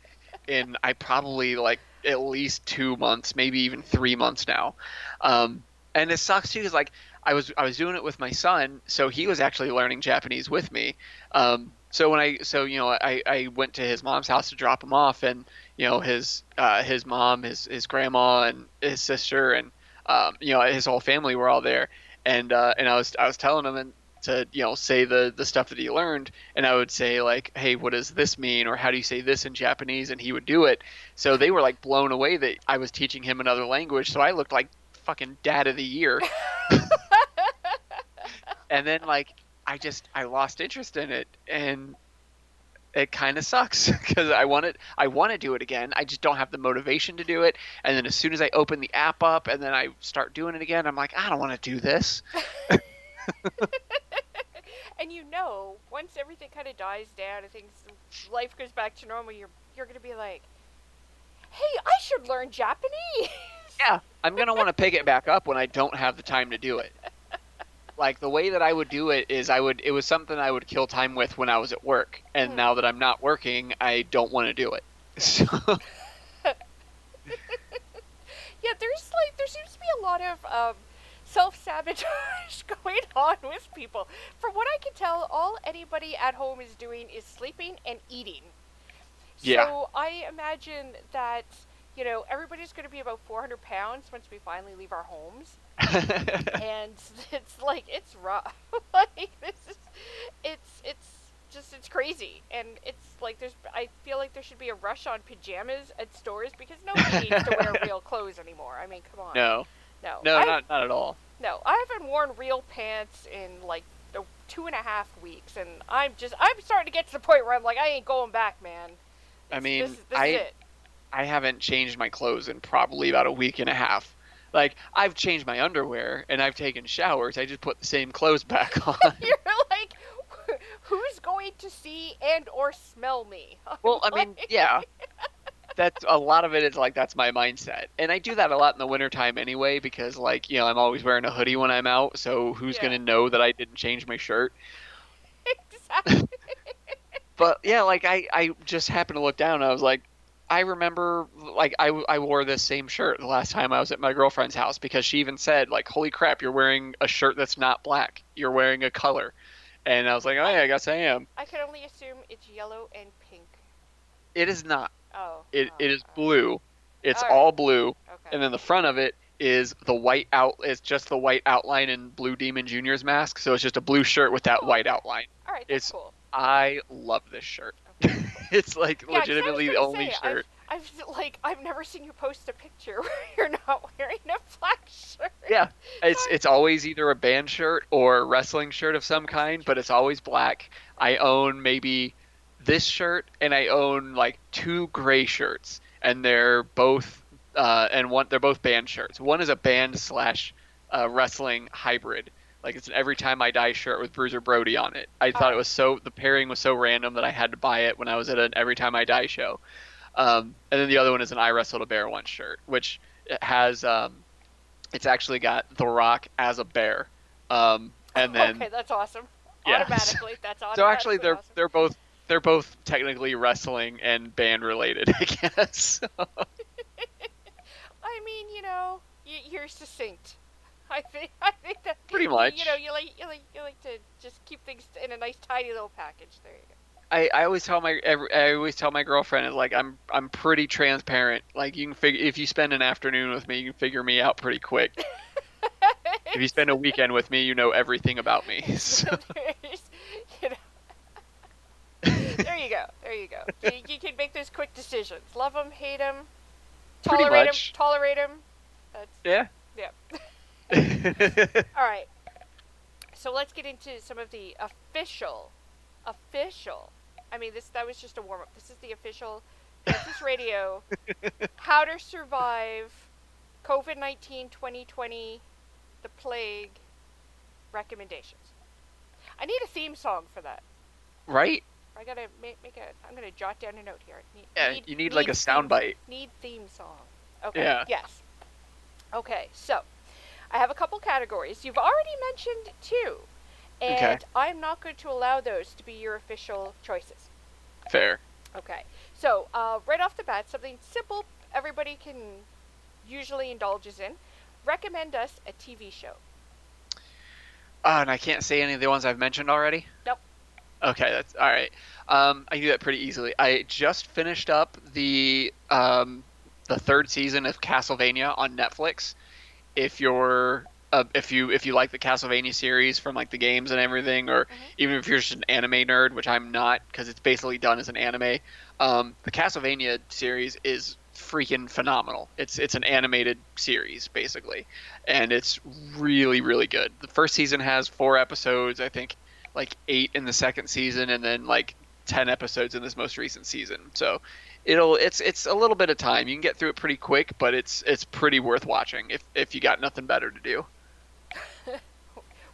in I probably like at least two months, maybe even three months now. Um, and it sucks too, because like I was I was doing it with my son, so he was actually learning Japanese with me. Um, so when I so you know I, I went to his mom's house to drop him off, and you know his uh, his mom, his his grandma, and his sister, and um, you know his whole family were all there, and uh, and I was I was telling him and to you know say the the stuff that he learned. And i would say like hey what does this mean? or how do you say this in japanese? and he would do it. So they were like blown away that i was teaching him another language. So i looked like fucking dad of the year and then like i just i lost interest in it and it kind of sucks because i want it i want to do it again i just don't have the motivation to do it and then as soon as i open the app up and then i start doing it again i'm like i don't want to do this and you know, once everything kind of dies down and things, life goes back to normal, you're you're gonna be like, hey, I should learn Japanese. Yeah, I'm gonna want to pick it back up when I don't have the time to do it. Like the way that I would do it is I would it was something I would kill time with when I was at work, and Hmm. now that I'm not working, I don't want to do it. So yeah, there's like there seems to be a lot of um, self sabotage going on with people. From what I can tell, all anybody at home is doing is sleeping and eating. Yeah. So I imagine that you know everybody's going to be about 400 pounds once we finally leave our homes, and it's like it's rough. like this is, it's it's just it's crazy, and it's like there's I feel like there should be a rush on pajamas at stores because nobody needs to wear real clothes anymore. I mean, come on. no, no, no, I, not not at all. no. I haven't worn real pants in like two and a half weeks, and I'm just I'm starting to get to the point where I'm like I ain't going back, man. I mean, this, this I is it. I haven't changed my clothes in probably about a week and a half. Like I've changed my underwear and I've taken showers. I just put the same clothes back on. You're like who's going to see and or smell me. Well, I mean, yeah. That's a lot of it is like that's my mindset. And I do that a lot in the wintertime anyway because like, you know, I'm always wearing a hoodie when I'm out, so who's Yeah. going to know that I didn't change my shirt? exactly. But yeah, like I I just happened to look down and I was like I remember like I, I wore this same shirt the last time I was at my girlfriend's house because she even said like holy crap you're wearing a shirt that's not black you're wearing a color and I was like oh yeah I guess I am I can only assume it's yellow and pink. it is not Oh. it, oh, it is oh, blue it's All right. all blue Okay. and then the front of it is the white out it's just the white outline in blue demon junior's mask so it's just a blue shirt with that Oh, white outline All right. That's it's- cool. i love this shirt. it's like Yeah, 'cause I was legitimately the only say, shirt I've, I've like I've never seen you post a picture where you're not wearing a black shirt. Yeah, it's it's always either a band shirt or a wrestling shirt of some kind, but it's always black. I own maybe this shirt and I own like two gray shirts, and they're both uh, and one they're both band shirts. One is a band slash uh, wrestling hybrid. Like it's an every time I die shirt with Bruiser Brody on it. I thought it was so the pairing was so random that I had to buy it when I was at an every time I die show. Um, and then the other one is an I wrestled a bear once shirt, which has um, it's actually got The Rock as a bear. Um, and then okay, that's awesome. Yeah. Automatically, that's awesome. so actually they're they're both they're both technically wrestling and band related, I guess. I mean, you know, you, you're succinct. I think I think that Pretty much. You know, you like you like you like to just keep things in a nice tidy little package. There you go. I, I always tell my I always tell my girlfriend is like I'm I'm pretty transparent. Like you can figure if you spend an afternoon with me, you can figure me out pretty quick. if you spend a weekend with me, you know everything about me. So, you know. there you go. There you go. You, you can make those quick decisions. Love them, hate them, tolerate them, tolerate them. Yeah. yeah. All right. So let's get into some of the official, official. I mean, this that was just a warm up. This is the official Texas Radio How to Survive COVID 19 2020, the plague recommendations. I need a theme song for that. right? I gotta make, make a. I'm gonna jot down a note here. Need, Yeah, you need like a sound theme- bite. Need theme song. Okay. Yeah. Yes. Okay. So, I have a couple categories. You've already mentioned two, and Okay. I'm not going to allow those to be your official choices. Fair. Okay. So, uh, right off the bat, something simple everybody can usually indulges in. Recommend us a TV show. Oh, and I can't say any of the ones I've mentioned already. Nope. Okay, that's all right. Um, I can do that pretty easily. I just finished up the um, the third season of Castlevania on Netflix. If you're uh, if you if you like the Castlevania series from like the games and everything, or even if you're just an anime nerd, which I'm not because it's basically done as an anime, um, the Castlevania series is freaking phenomenal. It's it's an animated series basically, and it's really really good. The first season has four episodes, I think, like eight in the second season, and then like ten episodes in this most recent season. So it'll it's it's a little bit of time. You can get through it pretty quick, but it's it's pretty worth watching if if you got nothing better to do.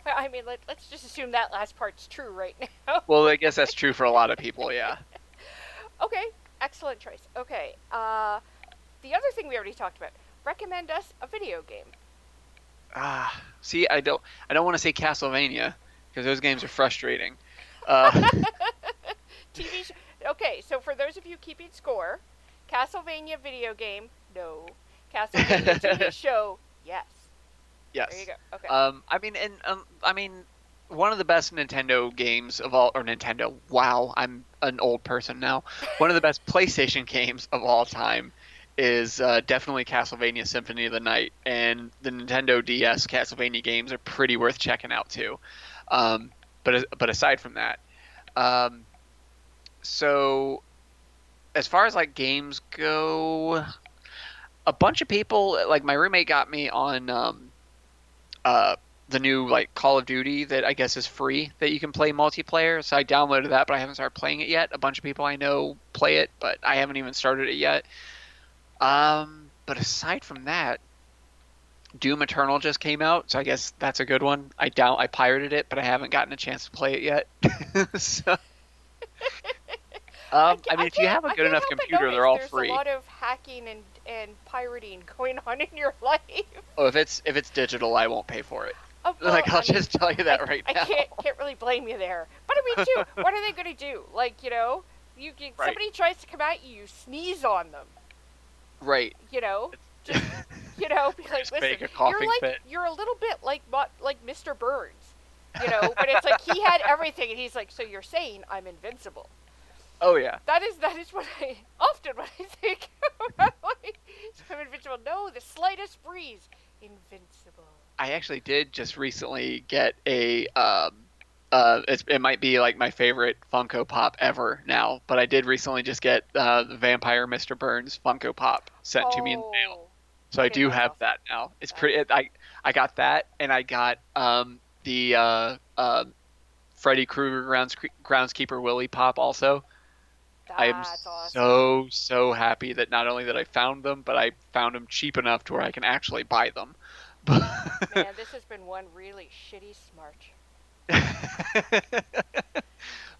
Well, I mean, let, let's just assume that last part's true right now. Well, I guess that's true for a lot of people. Yeah. Okay, excellent choice. Okay, uh, the other thing we already talked about. Recommend us a video game. Ah, see, I don't I don't want to say Castlevania because those games are frustrating. Uh, TV. Sh- okay, so for those of you keeping score, Castlevania video game, no. Castlevania TV show, yes. yes. There you go. Okay. Um, I mean, and um, I mean, one of the best Nintendo games of all, or Nintendo. Wow, I'm an old person now. One of the best PlayStation games of all time is uh, definitely Castlevania Symphony of the Night, and the Nintendo DS Castlevania games are pretty worth checking out too. Um, but but aside from that, um, so as far as like games go, a bunch of people like my roommate got me on um, uh, the new like Call of Duty that I guess is free that you can play multiplayer. So I downloaded that, but I haven't started playing it yet. A bunch of people I know play it, but I haven't even started it yet. Um, but aside from that, Doom Eternal just came out, so I guess that's a good one. I down I pirated it, but I haven't gotten a chance to play it yet. so Um, ca- I mean, if you have a good enough computer, they're all there's free. a lot of hacking and, and pirating going on in your life. Oh, if it's if it's digital, I won't pay for it. Oh, well, Like I'll I mean, just tell you that I, right I now. can't can't really blame you there. But I mean, too, what are they going to do? Like, you know, you, you Right. somebody tries to come at you, you sneeze on them. Right. You know, just you know, be like, Just listen, fake a coughing you're like fit." you're a little bit like like Mr. Burns. You know, but it's like he had everything, and he's like, so you're saying I'm invincible? Oh yeah. That is that is what I often when I think about like I'm invincible. No, the slightest breeze, invincible. I actually did just recently get a um uh it's, it might be like my favorite Funko Pop ever now, but I did recently just get uh the Vampire Mr. Burns Funko Pop sent to me in the mail. Oh, So I do have that now. It's pretty it, I I got that and I got um the uh uh Freddy Krueger grounds groundskeeper Willie Pop also. I am awesome. so so happy that not only that I found them, but I found them cheap enough to where I can actually buy them. Man, this has been one really shitty smarch.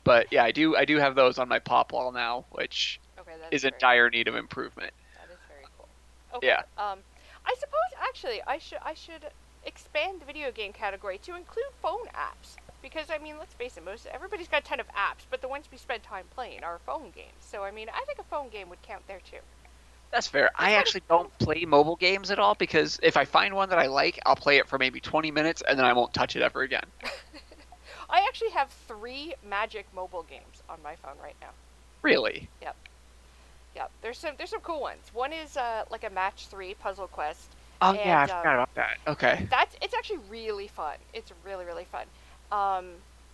but yeah, I do I do have those on my pop wall now, which Okay, that's is in dire need of improvement. That is very cool. Okay. Yeah. Um, I suppose actually I should I should expand the video game category to include phone apps because I mean let's face it, most everybody's got a ton of apps, but the ones we spend time playing are phone games. So I mean I think a phone game would count there too. That's fair. I actually don't play mobile games at all because if I find one that I like, I'll play it for maybe 20 minutes and then I won't touch it ever again. I actually have three Magic mobile games on my phone right now. Really? Yep. Yep. there's some there's some cool ones. One is uh, like a match three puzzle quest. Oh yeah, I And, um, forgot about that. Okay. That's it's actually really fun. It's really really fun. Um,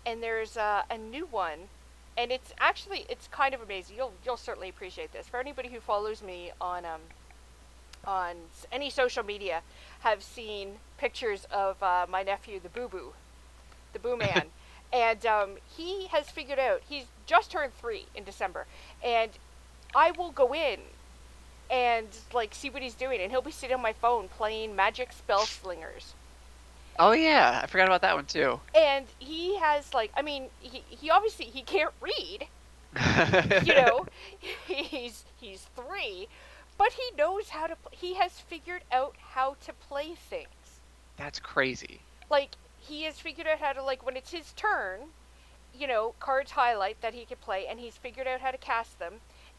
and there's uh, a new one, and it's actually it's kind of amazing. You'll you'll certainly appreciate this. For anybody who follows me on um, on any social media, have seen pictures of uh, my nephew, the Boo Boo, the Boo Man, and um, he has figured out. He's just turned three in December, and I will go in and like see what he's doing, and he'll be sitting on my phone playing Magic Spell Slingers. Oh yeah, I forgot about that one too. and he has like i mean he, he obviously he can't read you know he's he's three but he knows how to pl- he has figured out how to play things That's crazy. like he has figured out how to like when it's his turn you know cards highlight that he can play and he's figured out how to cast them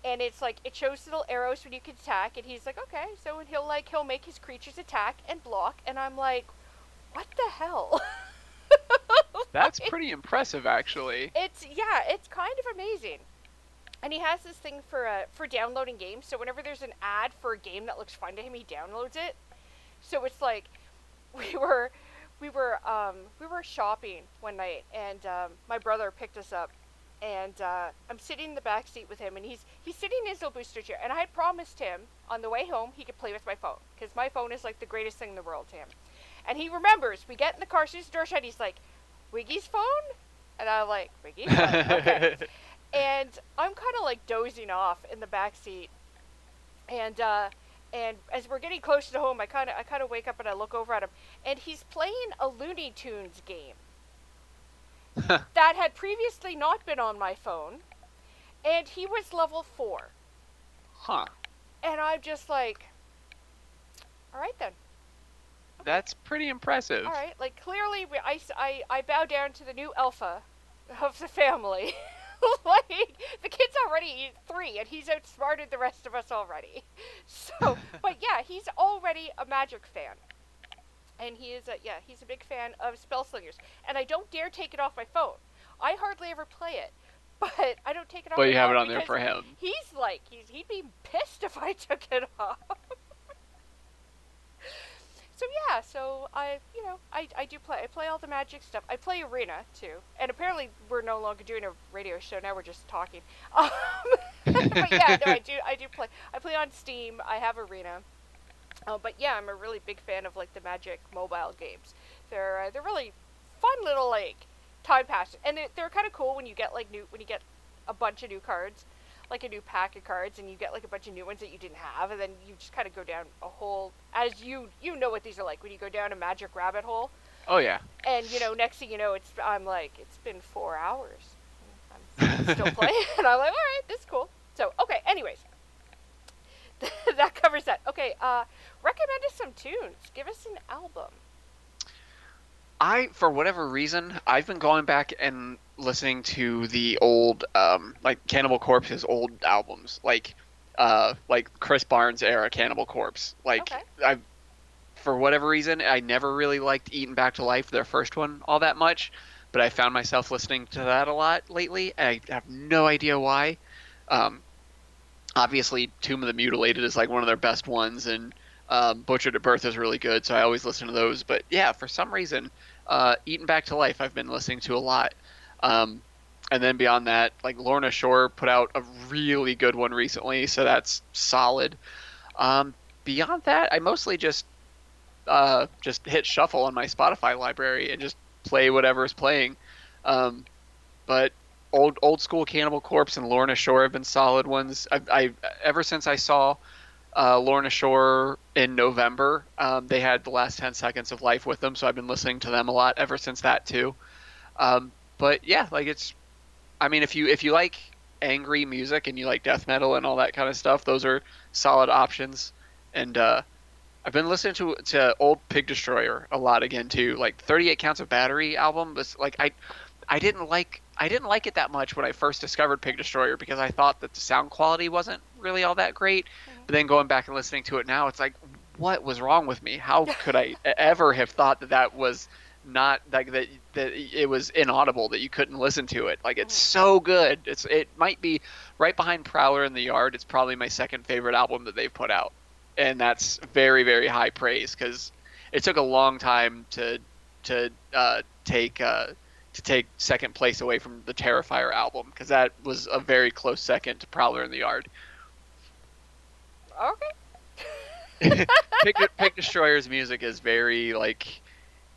and it's like it shows little arrows when you can attack and he's like okay so and he'll like he'll make his creatures attack and block and i'm like what the hell That's pretty impressive actually. It's yeah, it's kind of amazing. And he has this thing for uh, for downloading games. So whenever there's an ad for a game that looks fun to him, he downloads it. So it's like we were we were um, we were shopping one night, and um, my brother picked us up, and uh, I'm sitting in the back seat with him, and he's he's sitting in his little booster chair, and I had promised him on the way home he could play with my phone because my phone is like the greatest thing in the world to him. And he remembers. We get in the car, as soon as the door shut, he's like, "Wiggy's phone," and I'm like, "Wiggy's phone." Okay and I'm kind of like dozing off in the back seat, and uh, and as we're getting close to home, I kind of I kind of wake up and I look over at him, and he's playing a Looney Tunes game that had previously not been on my phone, and he was level four, huh. and I'm just like, all right then, That's pretty impressive. all right, like clearly we, I, I I bow down to the new alpha of the family. like the kid's already three and he's outsmarted the rest of us already so but yeah he's already a magic fan and he is a yeah he's a big fan of spell slingers and i don't dare take it off my phone i hardly ever play it but i don't take it off But you have it on there for him. he's like he's, he'd be pissed if i took it off so yeah so i you know I, I do play i play all the magic stuff. I play arena too. And apparently we're no longer doing a radio show. Now we're just talking. Um, but yeah no i do i do play i play on steam. I have arena. Uh, but yeah i'm a really big fan of like the magic mobile games. They're uh, they're really fun little like time passes. And they're, they're kind of cool when you get like new when you get a bunch of new cards like a new pack of cards and you get like a bunch of new ones that you didn't have and then you just kind of go down a whole as you you know what these are like when you go down a magic rabbit hole Oh yeah. and you know next thing you know it's i'm like it's been four hours i'm still playing, and I'm like, all right, this is cool. So, okay, anyways. that covers that. Okay, uh, recommend us some tunes. Give us an album. I, for whatever reason, I've been going back and listening to the old, um, like Cannibal Corpse's old albums, like, uh, like Chris Barnes era Cannibal Corpse. Like, Okay. I, for whatever reason, I never really liked Eaten Back to Life, their first one, all that much, but I found myself listening to that a lot lately. and I have no idea why. Um, obviously, Tomb of the Mutilated is like one of their best ones, and um, Butchered at Birth is really good, so I always listen to those. But yeah, for some reason, uh, Eaten Back to Life I've been listening to a lot. Um, and then beyond that, like Lorna Shore put out a really good one recently, so that's solid. Um, beyond that, I mostly just uh, just hit shuffle on my Spotify library and just play whatever is playing. Um, but old old school Cannibal Corpse and Lorna Shore have been solid ones. I, I ever since I saw uh, Lorna Shore in November, um, they had the last ten seconds of life with them, so I've been listening to them a lot ever since that too. Um, but yeah, like it's, I mean, if you if you like angry music and you like death metal and all that kind of stuff, those are solid options. And uh, I've been listening to to old Pig Destroyer a lot again too, like 38 Counts of Battery album. But like I, I didn't like I didn't like it that much when I first discovered Pig Destroyer because I thought that the sound quality wasn't really all that great. But then going back and listening to it now, it's like, what was wrong with me? How could I ever have thought that that was not like that that it was inaudible that you couldn't listen to it? Like it's so good. It's it might be right behind Prowler in the Yard. It's probably my second favorite album that they've put out, and that's very very high praise because it took a long time to to uh, take. Uh, to take second place away from the Terrifier album because that was a very close second to Prowler in the Yard. Okay. Pig, Pig Destroyer's music is very like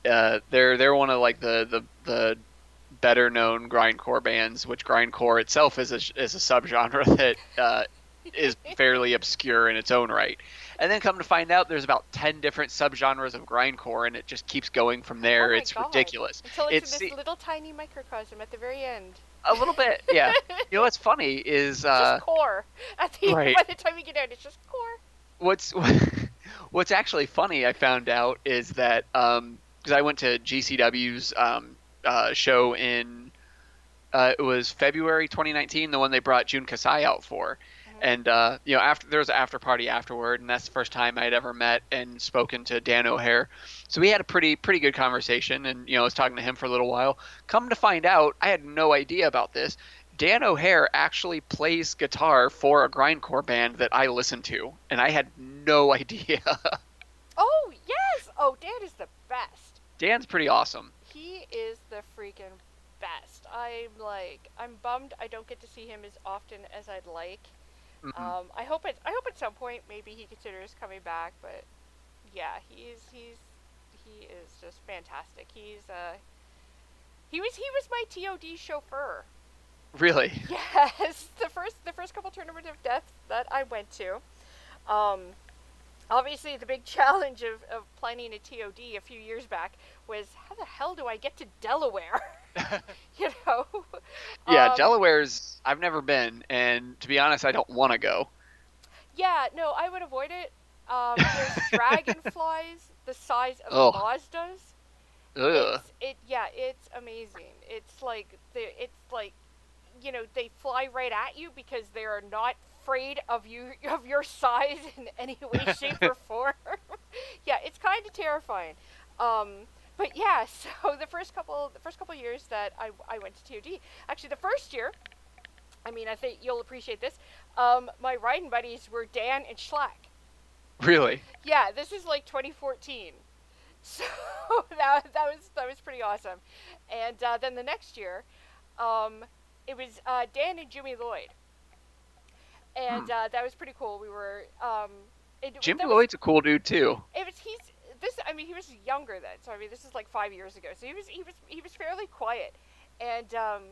uh, they're they're one of like the the, the better known grindcore bands, which grindcore itself is a is a subgenre that uh, is fairly obscure in its own right. And then come to find out, there's about ten different subgenres of grindcore, and it just keeps going from there. Oh it's God. ridiculous. Until it's, It's in this little tiny microcosm at the very end. A little bit, yeah. you know what's funny is uh, just core. At the right. by the time you get out, it's just core. what's what's actually funny I found out is that because I went to GCW's um, uh, show in uh, it was February 2019, the one they brought Jun Kasai out for, and uh, you know after there was an after party afterward, and that's the first time I'd ever met and spoken to Dan O'Hare. So we had a pretty pretty good conversation, and you know I was talking to him for a little while. Come to find out, I had no idea about this. Dan O'Hare actually plays guitar for a grindcore band that I listen to, and I had no idea. Oh yes. Oh, Dan is the best. Dan's pretty awesome. He is the freaking best. I'm like, I'm bummed I don't get to see him as often as I'd like. Mhm. Um, I hope at I hope at some point maybe he considers coming back, but yeah, he's he's he is just fantastic. He's uh he was he was my TOD chauffeur. really? Yes, the first the first couple tournament of death that I went to. Um, obviously, the big challenge of, of planning a TOD a few years back was how the hell do I get to Delaware? you know? Yeah, Um, Delaware's. I've never been, and to be honest, I don't want to go. Yeah, no, I would avoid it. Um, there's dragonflies the size of Ugh. Mazdas. Ugh. It's, it yeah, it's amazing. It's like the it's like you know they fly right at you because they are not afraid of you of your size in any way, shape, or form. yeah, it's kind of terrifying. Um, but yeah, so the first couple the first couple years that I I went to TOD, actually the first year. I mean, I think you'll appreciate this. Um, my riding buddies were Dan and Schlack. Really? Yeah, this is like 2014. So that, that was that was pretty awesome. And uh, then the next year, um, it was uh, Dan and Jimmy Lloyd, and uh, that was pretty cool. We were um, it, Jimmy that was- Lloyd's a cool dude too. it was he's this. I mean, he was younger then, so I mean, this is like five years ago. So he was he was he was fairly quiet, and um,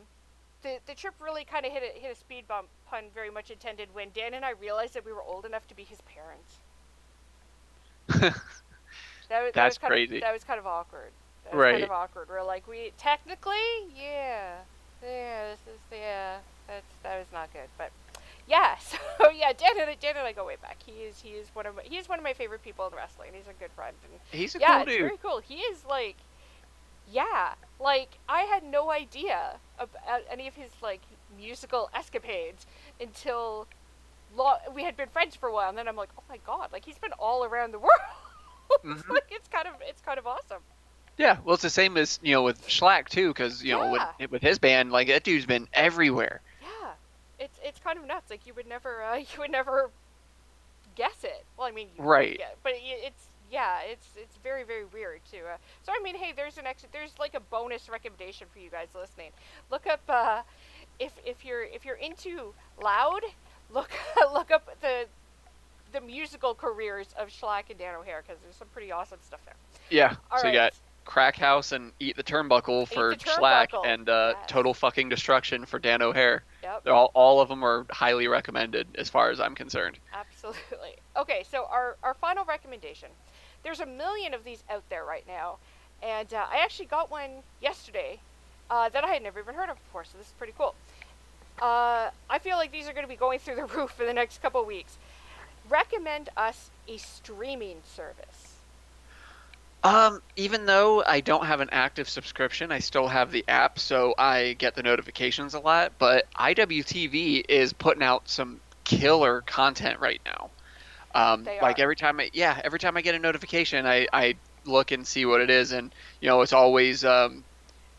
the the trip really kind of hit a hit a speed bump, pun very much intended, when Dan and I realized that we were old enough to be his parents. That was, that That's was kind crazy. Of, that was kind of awkward. That was Right. kind of awkward. We're like, we technically, yeah, yeah, this is yeah. Yeah, Dan and Dan and I go way back. He is he is one of my, he is one of my favorite people in wrestling. He's a good friend. And He's a yeah, cool it's dude. very cool. He is like, yeah, like I had no idea about any of his like musical escapades until lo- we had been friends for a while, and then I'm like, oh my god, like he's been all around the world. Mhm. like it's kind of it's kind of awesome. Yeah, well, it's the same as you know with Schlack too, because you know Yeah. with with his band, like that dude's been everywhere. It's it's kind of nuts. Like you would never uh, you would never guess it. Well, I mean, you Right. get- but it, it's yeah, it's it's very very weird too. Uh, so I mean, hey, there's an ex- there's like a bonus recommendation for you guys listening. Look up uh, if if you're if you're into loud, look look up the the musical careers of Schlack and Dan O'Hare because there's some pretty awesome stuff there. Yeah. All so right. you got Crack House and Eat the Turnbuckle for the Schlack, Turnbuckle, and uh, yes. Total Fucking Destruction for Dan O'Hare. Yep. They're all all of them are highly recommended as far as I'm concerned. Absolutely. Okay, so our, our final recommendation. There's a million of these out there right now, and uh, I actually got one yesterday uh, that I had never even heard of before, so this is pretty cool. Uh, I feel like these are going to be going through the roof for the next couple weeks. Recommend us a streaming service. Um, even though I don't have an active subscription, I still have the app, so I get the notifications a lot. But IWTV is putting out some killer content right now. Um, They like every time I, yeah, every time I get a notification, I, I look and see what it is, and you know, it's always um,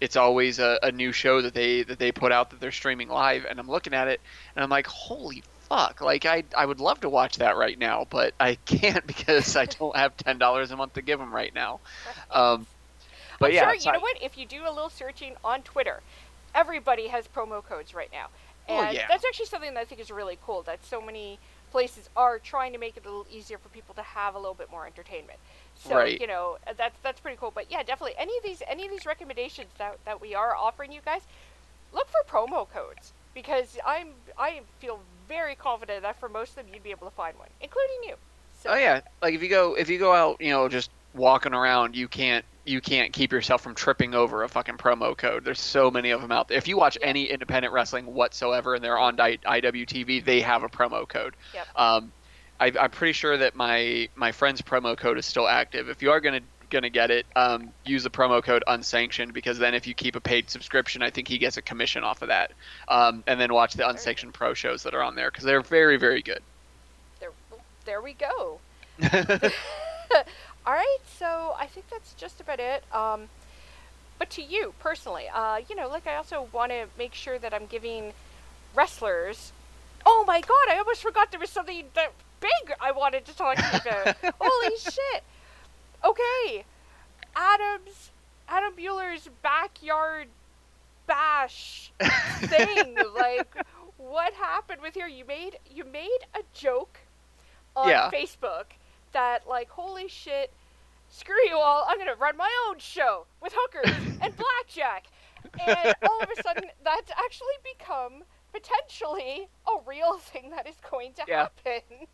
it's always a, a new show that they that they put out that they're streaming live, and I'm looking at it, and I'm like, holy fuck! Like I I would love to watch that right now, but I can't because I don't have ten dollars a month to give them right now. Um, but I'm yeah, sure, you know what? If you do a little searching on Twitter, everybody has promo codes right now. Oh, And yeah. that's actually something that I think is really cool that so many places are trying to make it a little easier for people to have a little bit more entertainment. So, Right. you know, that's that's pretty cool. But yeah, definitely any of these any of these recommendations that, that we are offering you guys, look for promo codes because I'm I feel very confident that for most of them you'd be able to find one, including you. So, Oh yeah, like if you go if you go out, you know, just walking around, you can't you can't keep yourself from tripping over a fucking promo code. There's so many of them out there. If you watch Yeah. any independent wrestling whatsoever and they're on IWTV, they have a promo code. Yep. Um, I, I'm pretty sure that my my friend's promo code is still active. If you are gonna gonna get it, um, use the promo code unsanctioned because then if you keep a paid subscription, I think he gets a commission off of that. Um, and then watch the unsanctioned pro shows that are on there because they're very very good. there there we go. All right, so I think that's just about it. Um, but to you personally, uh, you know, like I also want to make sure that I'm giving wrestlers. Oh my God! I almost forgot there was something that big I wanted to talk to you about. Holy shit! Okay, Adam's Adam Bueller's backyard bash thing. like, what happened with here? You made you made a joke on Yeah. Facebook that like, holy shit, screw you all, I'm gonna run my own show with hookers and blackjack. And all of a sudden that's actually become potentially a real thing that is going to Yeah. happen.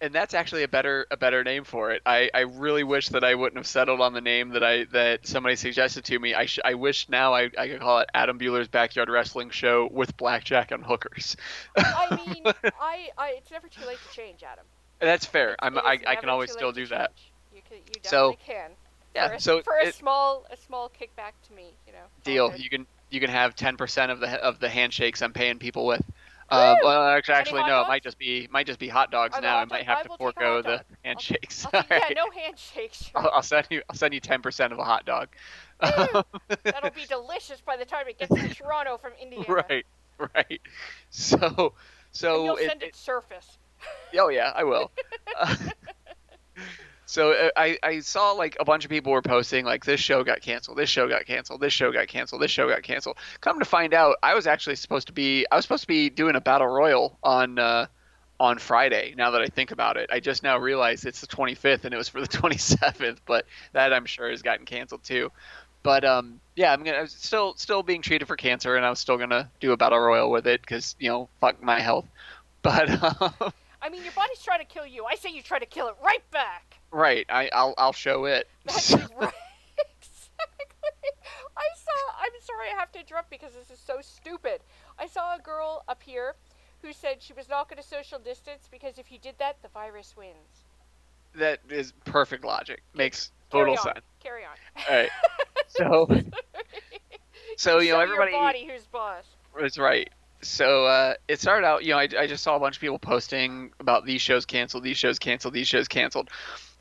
And that's actually a better a better name for it. I, I really wish that I wouldn't have settled on the name that I that somebody suggested to me. I sh- I wish now I, I could call it Adam Bueller's Backyard Wrestling Show with blackjack and hookers. I mean, I, I it's never too late to change, Adam. that's fair. I'm I, I can always still do that. You can, you So- definitely can. Yeah, for a, so for a it- small a small kickback to me, you know. Deal. good. You can you can have 10% of the of the handshakes I'm paying people with. Uh, well, actually, Any actually hot no. It might just be might just be hot dogs now. I might have to forego the handshakes. I'll take- yeah, no handshakes. I'll, I'll send you I'll send you 10% of a hot dog. That'll be delicious by the time it gets to Toronto from Indiana. right, right. So so and you'll it- send it, surface. Oh yeah, I will. Uh, so uh, I I saw like a bunch of people were posting like this show got canceled, this show got canceled, this show got canceled, this show got canceled. Come to find out, I was actually supposed to be I was supposed to be doing a battle royal on uh, on Friday. Now that I think about it, I just now realized it's the 25th and it was for the 27th, but that I'm sure has gotten canceled too. But um, yeah, I'm gonna I was still still being treated for cancer, and I was still gonna do a battle royal with it because you know fuck my health. But um, I mean, your body's trying to kill you. I say you try to kill it right back. Right. I, I'll I'll show it. That's right. exactly. I saw. I'm sorry, I have to interrupt because this is so stupid. I saw a girl up here who said she was not going to social distance because if you did that, the virus wins. That is perfect logic. Makes Carry total on. sense. Carry on. All right. So, so you know everybody. Your body who's boss. That's right. So uh, it started out, you know, I, I just saw a bunch of people posting about these shows canceled, these shows canceled, these shows canceled.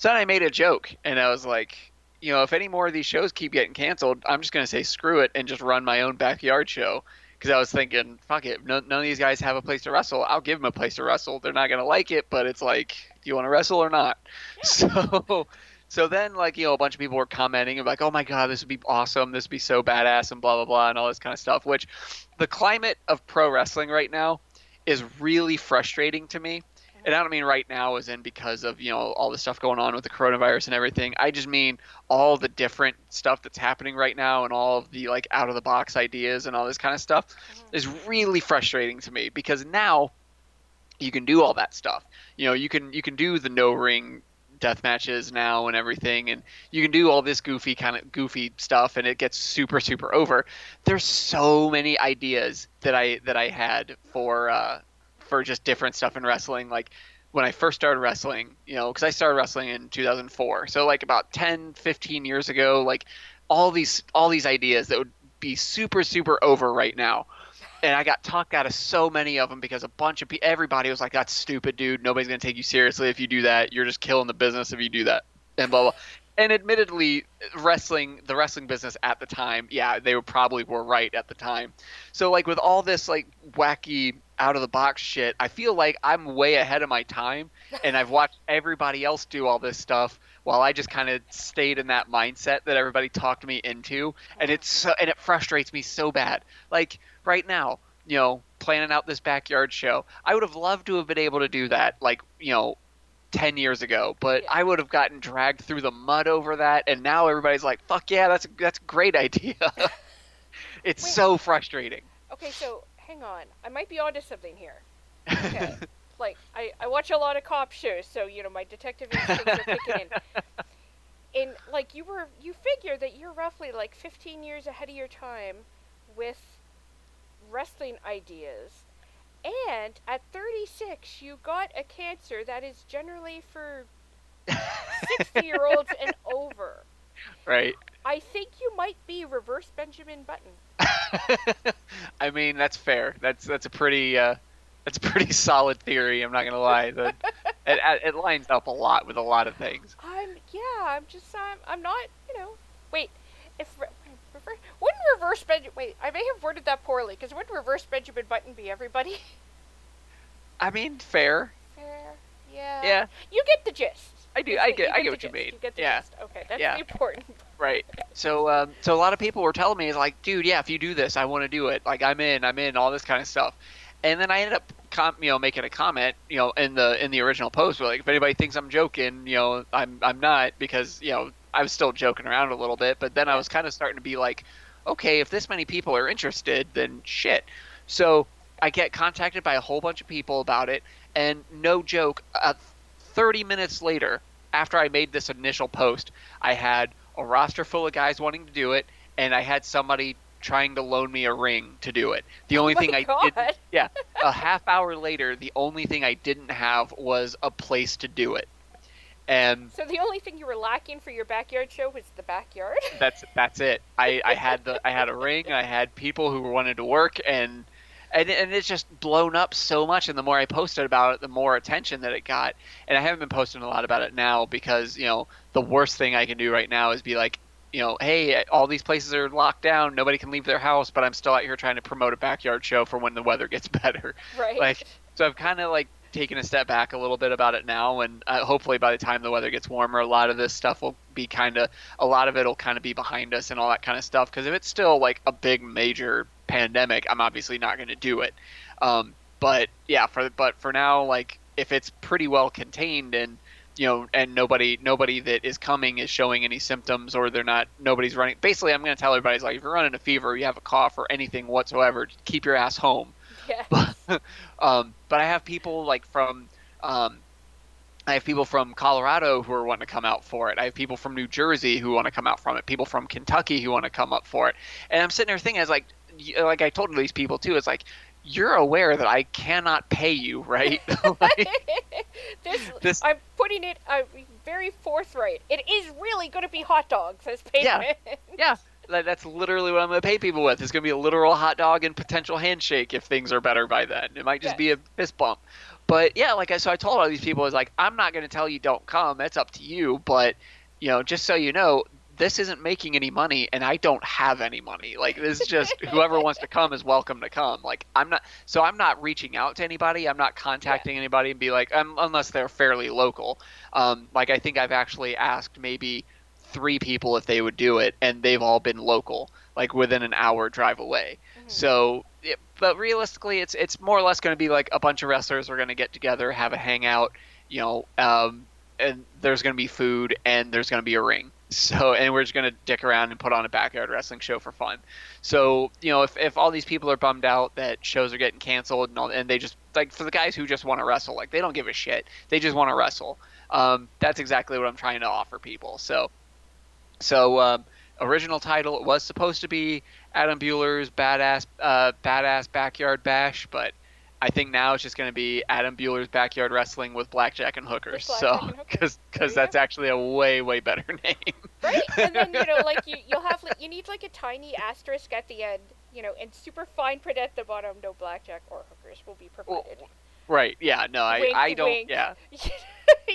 So then I made a joke, and I was like, you know, if any more of these shows keep getting canceled, I'm just gonna say screw it and just run my own backyard show. Because I was thinking, fuck it, no, none of these guys have a place to wrestle. I'll give them a place to wrestle. They're not gonna like it, but it's like, do you want to wrestle or not? So. So then, like, you know, a bunch of people were commenting and like, oh my God, this would be awesome. This would be so badass and blah, blah, blah, and all this kind of stuff, which the climate of pro wrestling right now is really frustrating to me. And I don't mean right now as in because of, you know, all the stuff going on with the coronavirus and everything. I just mean all the different stuff that's happening right now and all of the like out of the box ideas and all this kind of stuff is really frustrating to me because now you can do all that stuff. You know, you can you can do the no ring death matches now and everything and you can do all this goofy kind of goofy stuff and it gets super super over there's so many ideas that i that i had for uh for just different stuff in wrestling like when i first started wrestling you know because i started wrestling in 2004 so like about 10 15 years ago like all these all these ideas that would be super super over right now and I got talked out of so many of them because a bunch of people, everybody was like, "That's stupid, dude. Nobody's gonna take you seriously if you do that. You're just killing the business if you do that." And blah blah. And admittedly, wrestling, the wrestling business at the time, yeah, they were probably were right at the time. So like with all this like wacky out of the box shit, I feel like I'm way ahead of my time, and I've watched everybody else do all this stuff while I just kind of stayed in that mindset that everybody talked me into, and it's so, and it frustrates me so bad. Like right now, you know, planning out this backyard show. I would have loved to have been able to do that, like, you know, 10 years ago, but Yeah. I would have gotten dragged through the mud over that, and now everybody's like, fuck yeah, that's a, that's a great idea. it's Wait. so frustrating. Okay, so hang on. I might be onto something here. Okay. like I, I watch a lot of cop shows, so you know my detective instincts are kicking in. And like you were, you figure that you're roughly like 15 years ahead of your time with wrestling ideas. And at 36, you got a cancer that is generally for 60 year olds and over. right. I think you might be reverse Benjamin Button. I mean, that's fair. That's that's a pretty uh, that's a pretty solid theory. I'm not gonna lie. That it, it lines up a lot with a lot of things. I'm yeah. I'm just I'm I'm not you know. Wait, if reverse, wouldn't reverse Benjamin? Wait, I may have worded that poorly because wouldn't reverse Benjamin Button be everybody? I mean, fair. Fair. Yeah. Yeah, You get the gist. I do. You I get- get. I get what you mean. You get the yeah. gist. Okay, that's Yeah. important. Right. So, um, so a lot of people were telling me, like, dude, yeah, if you do this, I want to do it. Like, I'm in, I'm in, all this kind of stuff. And then I ended up, com- you know, making a comment, you know, in the in the original post, where like, if anybody thinks I'm joking, you know, I'm I'm not because you know I was still joking around a little bit, but then I was kind of starting to be like, okay, if this many people are interested, then shit. So I get contacted by a whole bunch of people about it, and no joke, uh, 30 minutes later, after I made this initial post, I had a roster full of guys wanting to do it, and I had somebody trying to loan me a ring to do it. The oh only Oh thing I God. did, yeah, a half hour later, the only thing I didn't have was a place to do it, and So the only thing you were lacking for your backyard show was the backyard. that's that's it. I, I had the I had a ring. I had people who wanted to work, and and and it's just blown up so much. And the more I posted about it, the more attention that it got. And I haven't been posting a lot about it now because you know the worst thing I can do right now is be like, you know, hey, all these places are locked down. Nobody can leave their house, but I'm still out here trying to promote a backyard show for when the weather gets better. right. Like, so I've kind of like taken a step back a little bit about it now, and uh, hopefully by the time the weather gets warmer, a lot of this stuff will be kind of, a lot of it will kind of be behind us and all that kind of stuff. Because if it's still like a big major pandemic, I'm obviously not going to do it. Um, but yeah, for but for now, like if it's pretty well contained and you know, and nobody nobody that is coming is showing any symptoms or they're not nobody's running. Basically, I'm going to tell everybody like if you're running a fever, you have a cough or anything whatsoever, keep your ass home but, um, but I have people like from um, I have people from Colorado who are wanting to come out for it. I have people from New Jersey who want to come out from it. People from Kentucky who want to come up for it. And I'm sitting there thinking, I was like, like I told these people too, it's like, you're aware that I cannot pay you, right? like, this, This- I'm putting it uh, very forthright. It is really going to be hot dogs as payment. yeah, that, that's literally what I'm going to pay people with. It's going to be a literal hot dog and potential handshake if things are better by then. It might just Yes. be a fist bump. But yeah, like I so I told all these people, I was like, I'm not going to tell you don't come. That's up to you. But you know, just so you know, this isn't making any money, and I don't have any money. Like this is just whoever wants to come is welcome to come. Like I'm not, so I'm not reaching out to anybody. I'm not contacting anybody and be like, um, unless they're fairly local. Um, like I think I've actually asked maybe three people if they would do it, and they've all been local, like within an hour drive away. So, it, but realistically, it's it's more or less going to be like a bunch of wrestlers are going to get together, have a hangout, you know, um, and there's going to be food and there's going to be a ring. So, and we're just going to dick around and put on a backyard wrestling show for fun. So, you know, if, if all these people are bummed out that shows are getting canceled and all, and they just like for the guys who just want to wrestle, like they don't give a shit, they just want to wrestle. Um, that's exactly what I'm trying to offer people. So, so um, original title it was supposed to be Adam Bueller's badass uh, badass backyard bash, but I think now it's just going to be Adam Bueller's backyard wrestling with blackjack and hookers. So blackjack and hookers. because that's actually a way way better name. right? And then you know, like you, you'll have like you need like a tiny asterisk at the end, you know, and super fine print at the bottom. No blackjack or hookers will be provided. right? Yeah. No, I Wink, I don't. wink. Yeah. you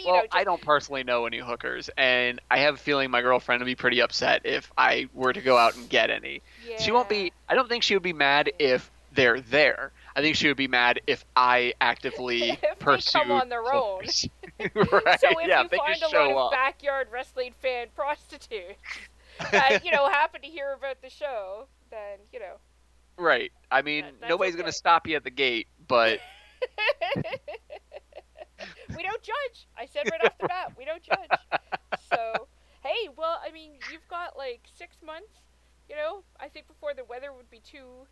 Well, know, just, I don't personally know any hookers, and I have a feeling my girlfriend would be pretty upset if I were to go out and get any. She won't be. I don't think she would be mad if they're there. I think she would be mad if I actively If they pursue. come on their own. right? So if yeah, you find a lot show of backyard wrestling fan prostitutes that you know happen to hear about the show, then you know. Right. I mean, That- nobody's okay. gonna stop you at the gate, but we don't judge. I said right off the bat, we don't judge. So, hey, well, I mean, you've got like six months. You know, I think before the weather would be too,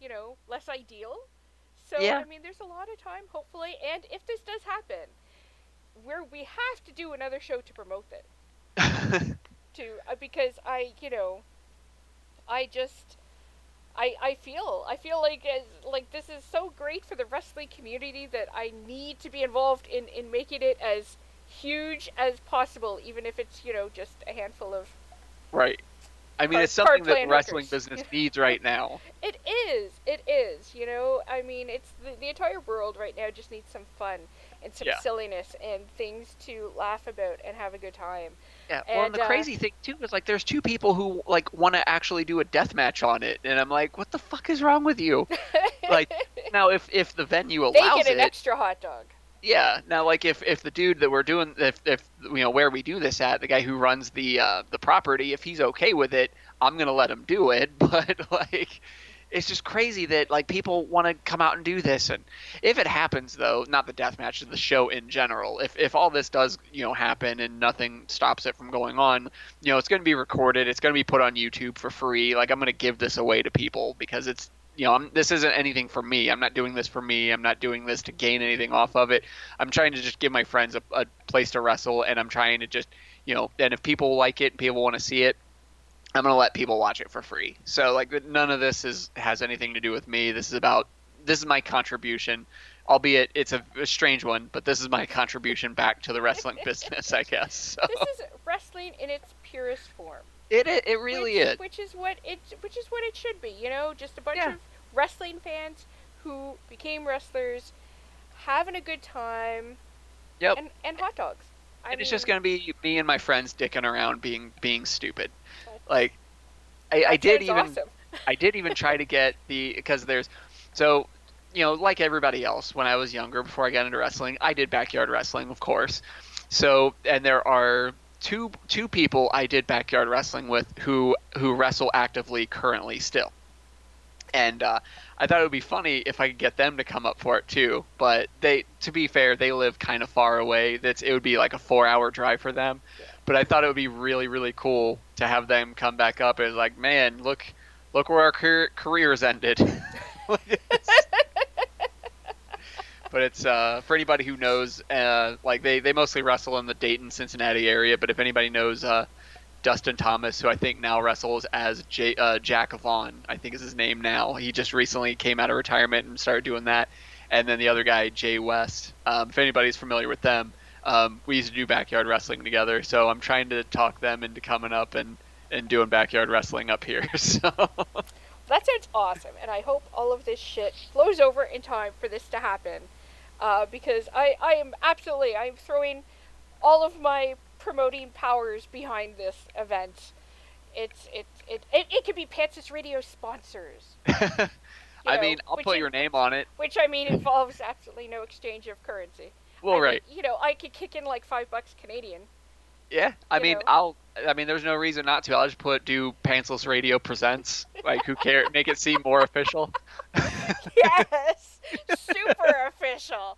you know, less ideal. So, Yeah. I mean, there's a lot of time, hopefully. And if this does happen, where we have to do another show to promote it, to uh, because I, you know, I just. I, I feel I feel like as, like this is so great for the wrestling community that I need to be involved in, in making it as huge as possible, even if it's you know just a handful of. right. I mean, it's something that the wrestling business needs right now. It is, it is. You know, I mean, it's the, the entire world right now just needs some fun and some Yeah. silliness and things to laugh about and have a good time. Yeah. Well, and And, the uh, crazy thing too is like, there's two people who like want to actually do a death match on it, and I'm like, what the fuck is wrong with you? like, now if if the venue allows they get an it, extra hot dog. Yeah. Now, like if if the dude that we're doing, if if you know where we do this at, the guy who runs the uh, the property, if he's okay with it, I'm gonna let him do it. But like, it's just crazy that like people want to come out and do this. And if it happens, though, not the death match, the show in general. If if all this does you know happen and nothing stops it from going on, you know, it's gonna be recorded. It's gonna be put on YouTube for free. Like I'm gonna give this away to people because it's you know, I'm, this isn't anything for me. I'm not doing this for me. I'm not doing this to gain anything off of it. I'm trying to just give my friends a, a place to wrestle, and I'm trying to just, you know, and if people like it, and people want to see it, I'm gonna let people watch it for free. So like, none of this is has anything to do with me. This is about this is my contribution, albeit it's a, a strange one, but this is my contribution back to the wrestling business, I guess. So This is wrestling in its purest form. It it, it really which, is. Which is what it which is what it should be, you know, just a bunch Yeah. of wrestling fans who became wrestlers having a good time Yep. and and hot dogs. I and it's just gonna be me and my friends dicking around, being being stupid. Like, I, I did even awesome. I did even try to get the because there's so you know like everybody else when I was younger before I got into wrestling I did backyard wrestling of course so and there are two two people I did backyard wrestling with who who wrestle actively currently still. And uh, I thought it would be funny if I could get them to come up for it too but they to be fair they live kind of far away. That's it would be like a four hour drive for them. But I thought it would be really really cool to have them come back up and like man look look where our career, careers ended. but it's uh, for anybody who knows, uh, like they, they mostly wrestle in the Dayton, Cincinnati area. But if anybody knows uh, Dustin Thomas, who I think now wrestles as J, uh, Jack Vaughn. I think is his name now. He just recently came out of retirement and started doing that. And then the other guy, Jay West. Um, if anybody's familiar with them, um, we used to do backyard wrestling together. So I'm trying to talk them into coming up and, and doing backyard wrestling up here. So That sounds awesome, and I hope all of this shit flows over in time for this to happen. Uh, because I, I am absolutely, I'm throwing all of my promoting powers behind this event. It's, it, it, it, it could be Pantsless Radio sponsors. I know, mean, I'll put in- your name on it. Which, I mean, involves absolutely no exchange of currency. Well, I right. you know, I could kick in like five bucks Canadian. Yeah, I you mean, know. I'll. I mean, there's no reason not to. I'll just put do Pantsless Radio presents. Like, who cares? Make it seem more official. Yes! Super official!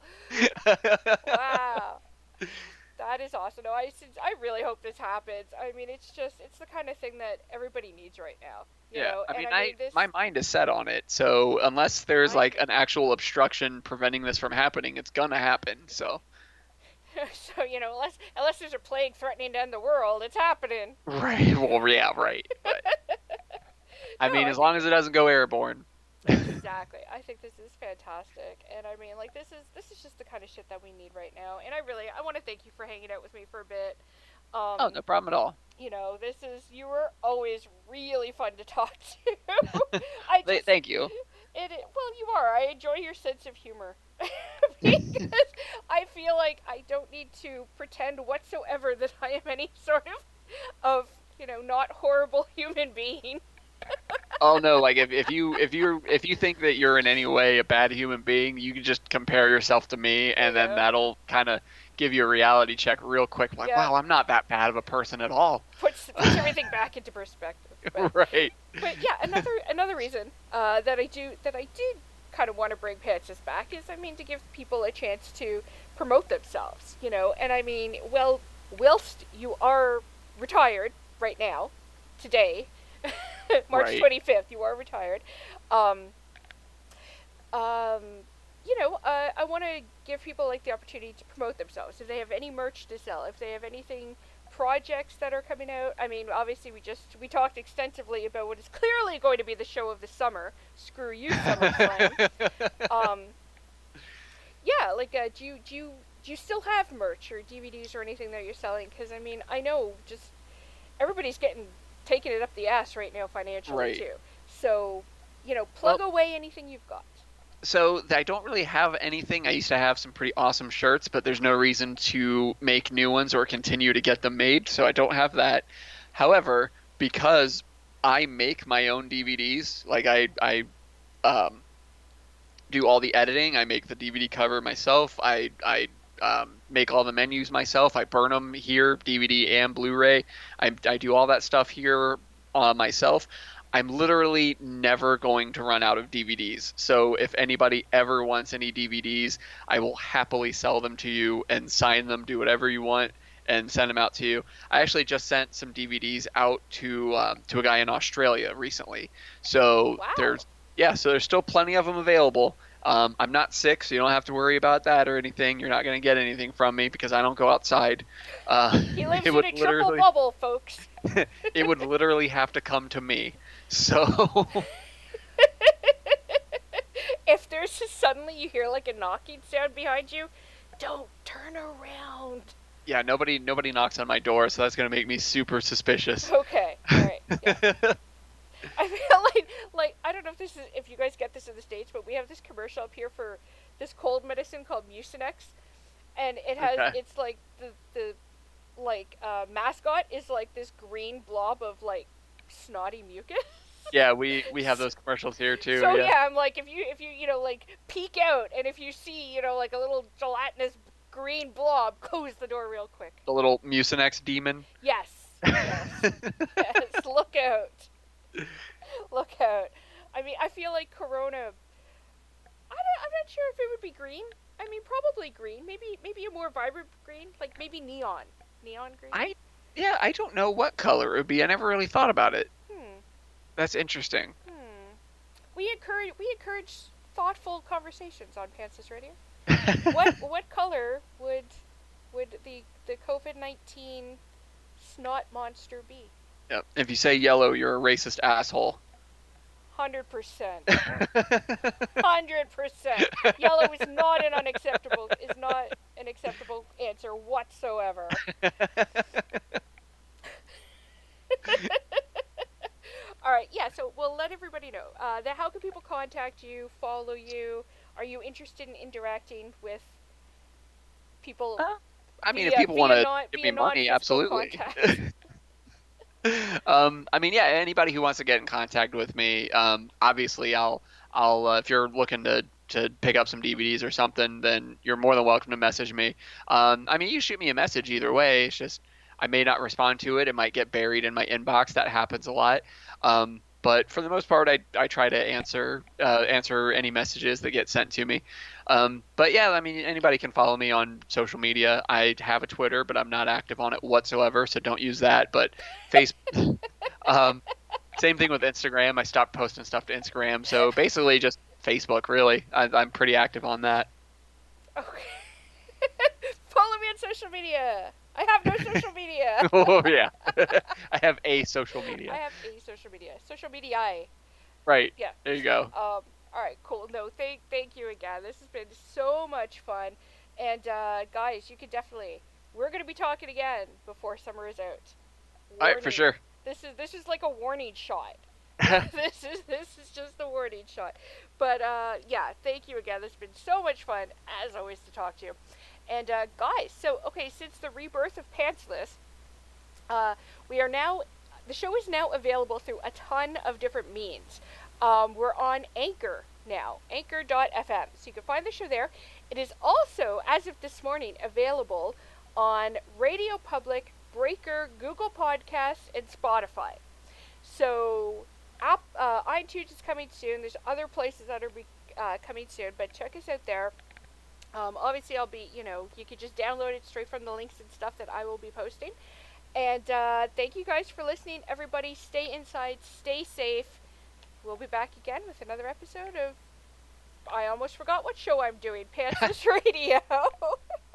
Wow. That is awesome. No, I, I really hope this happens. I mean, it's just, it's the kind of thing that everybody needs right now. You yeah, know? I and mean, I I, mean, this, my mind is set on it. So unless there's like an actual obstruction preventing this from happening, it's gonna happen. So so, you know, unless, unless there's a plague threatening to end the world, it's happening. right. Well, yeah, right. But, I No, mean, I as long as it doesn't go airborne. exactly. I think this is fantastic, and I mean, like this is this is just the kind of shit that we need right now. And I really, I want to thank you for hanging out with me for a bit. Um, Oh, no problem at all. You know, this is you were always really fun to talk to. I just, Thank you. it, it- well, you are. I enjoy your sense of humor because I feel like I don't need to pretend whatsoever that I am any sort of of you know not horrible human being. Oh no, like if, if you if you if you think that you're in any way a bad human being, you can just compare yourself to me, and Yeah. then that'll kind of give you a reality check real quick. Like, Yeah. wow, I'm not that bad of a person at all. Puts puts everything back into perspective. But, right. but yeah, another another reason uh, that I do that I did kind of want to bring Patches back is I mean to give people a chance to promote themselves, you know. And I mean, well, whilst you are retired right now, today, March Right. twenty fifth, you are retired. Um, um, you know, uh, I want to give people like the opportunity to promote themselves. If they have any merch to sell, if they have anything projects that are coming out. I mean, obviously we just we talked extensively about what is clearly going to be the show of the summer. Screw you, SummerSlam. um, yeah, like uh, do you do you do you still have merch or DVDs or anything that you're selling? Because I mean, I know just everybody's getting taking it up the ass right now financially Right. too. So you know, plug away anything you've got. So I don't really have anything. I used to have some pretty awesome shirts, but there's no reason to make new ones or continue to get them made, so I don't have that. However, because I make my own DVDs, like I I um, do all the editing, I make the DVD cover myself. I I um, make all the menus myself. I burn them here, DVD and Blu-ray. I I do all that stuff here uh, myself. I'm literally never going to run out of DVDs. So if anybody ever wants any DVDs, I will happily sell them to you and sign them, do whatever you want, and send them out to you. I actually just sent some DVDs out to um, to a guy in Australia recently. So Wow. there's yeah, so there's still plenty of them available. Um, I'm not sick, so you don't have to worry about that or anything. You're not going to get anything from me because I don't go outside. Uh, He lives in a triple bubble, folks. it would literally have to come to me. So if there's suddenly you hear like a knocking sound behind you, don't turn around. yeah, nobody nobody knocks on my door, so that's gonna make me super suspicious. Okay, all right. Yeah. I feel like like I don't know if this is if you guys get this in the states, but we have this commercial up here for this cold medicine called Mucinex, and it has Okay. it's like the the like uh, mascot is like this green blob of like snotty mucus. yeah, we we have those commercials here too. so yeah. yeah. I'm like if you if you you know like peek out and if you see you know like a little gelatinous green blob, close the door real quick. The little Mucinex demon. Yes. Yes. yes. Look out. Look out. I mean, I feel like Corona. I don't, I'm not sure if it would be green. I mean, probably green. Maybe maybe a more vibrant green, like maybe neon, neon green. I yeah, I don't know what color it would be. I never really thought about it. That's interesting. Hmm. We encourage we encourage thoughtful conversations on Pantsless Radio. what what color would would the the COVID nineteen snot monster be? Yep. If you say yellow, you're a racist asshole. Hundred percent. Hundred percent. Yellow is not an unacceptable is not an acceptable answer whatsoever. All right, yeah. So we'll let everybody know. Uh, that how can people contact you, follow you? Are you interested in interacting with people? Uh, I mean, via- if people want to give me money, absolutely. um, I mean, yeah, anybody who wants to get in contact with me, um, obviously, I'll, I'll, uh, if you're looking to to pick up some DVDs or something, then you're more than welcome to message me. Um, I mean, you shoot me a message either way. It's just I may not respond to it. It might get buried in my inbox. That happens a lot. Um, but for the most part, I, I try to answer uh, answer any messages that get sent to me. Um, but yeah, I mean, anybody can follow me on social media. I have a Twitter, but I'm not active on it whatsoever, so don't use that. But face, um, same thing with Instagram. I stopped posting stuff to Instagram, so basically just Facebook. Really, I, I'm pretty active on that. Okay. Follow me on social media. I have no social media. oh yeah, I have a social media. I have a social media. Social media. I. Right. Yeah. There you go. Um. All right. Cool. No. Thank. Thank you again. This has been so much fun, and uh, guys, you can definitely. We're gonna be talking again before summer is out. All right, for sure. This is this is like a warning shot. this is this is just the warning shot. But uh, yeah, thank you again. This has been so much fun as always to talk to you. And uh, guys, so okay, since the rebirth of Pantsless, uh, we are now the show is now available through a ton of different means. Um, we're on Anchor now, Anchor.fm, so you can find the show there. It is also, as of this morning, available on Radio Public, Breaker, Google Podcasts, and Spotify. So, app, uh, iTunes is coming soon. There's other places that are be, uh, coming soon, but check us out there. Um, obviously, I'll be, you know, you could just download it straight from the links and stuff that I will be posting. And uh, thank you guys for listening. Everybody, stay inside, stay safe. We'll be back again with another episode of. I almost forgot what show I'm doing. Pantsless Radio.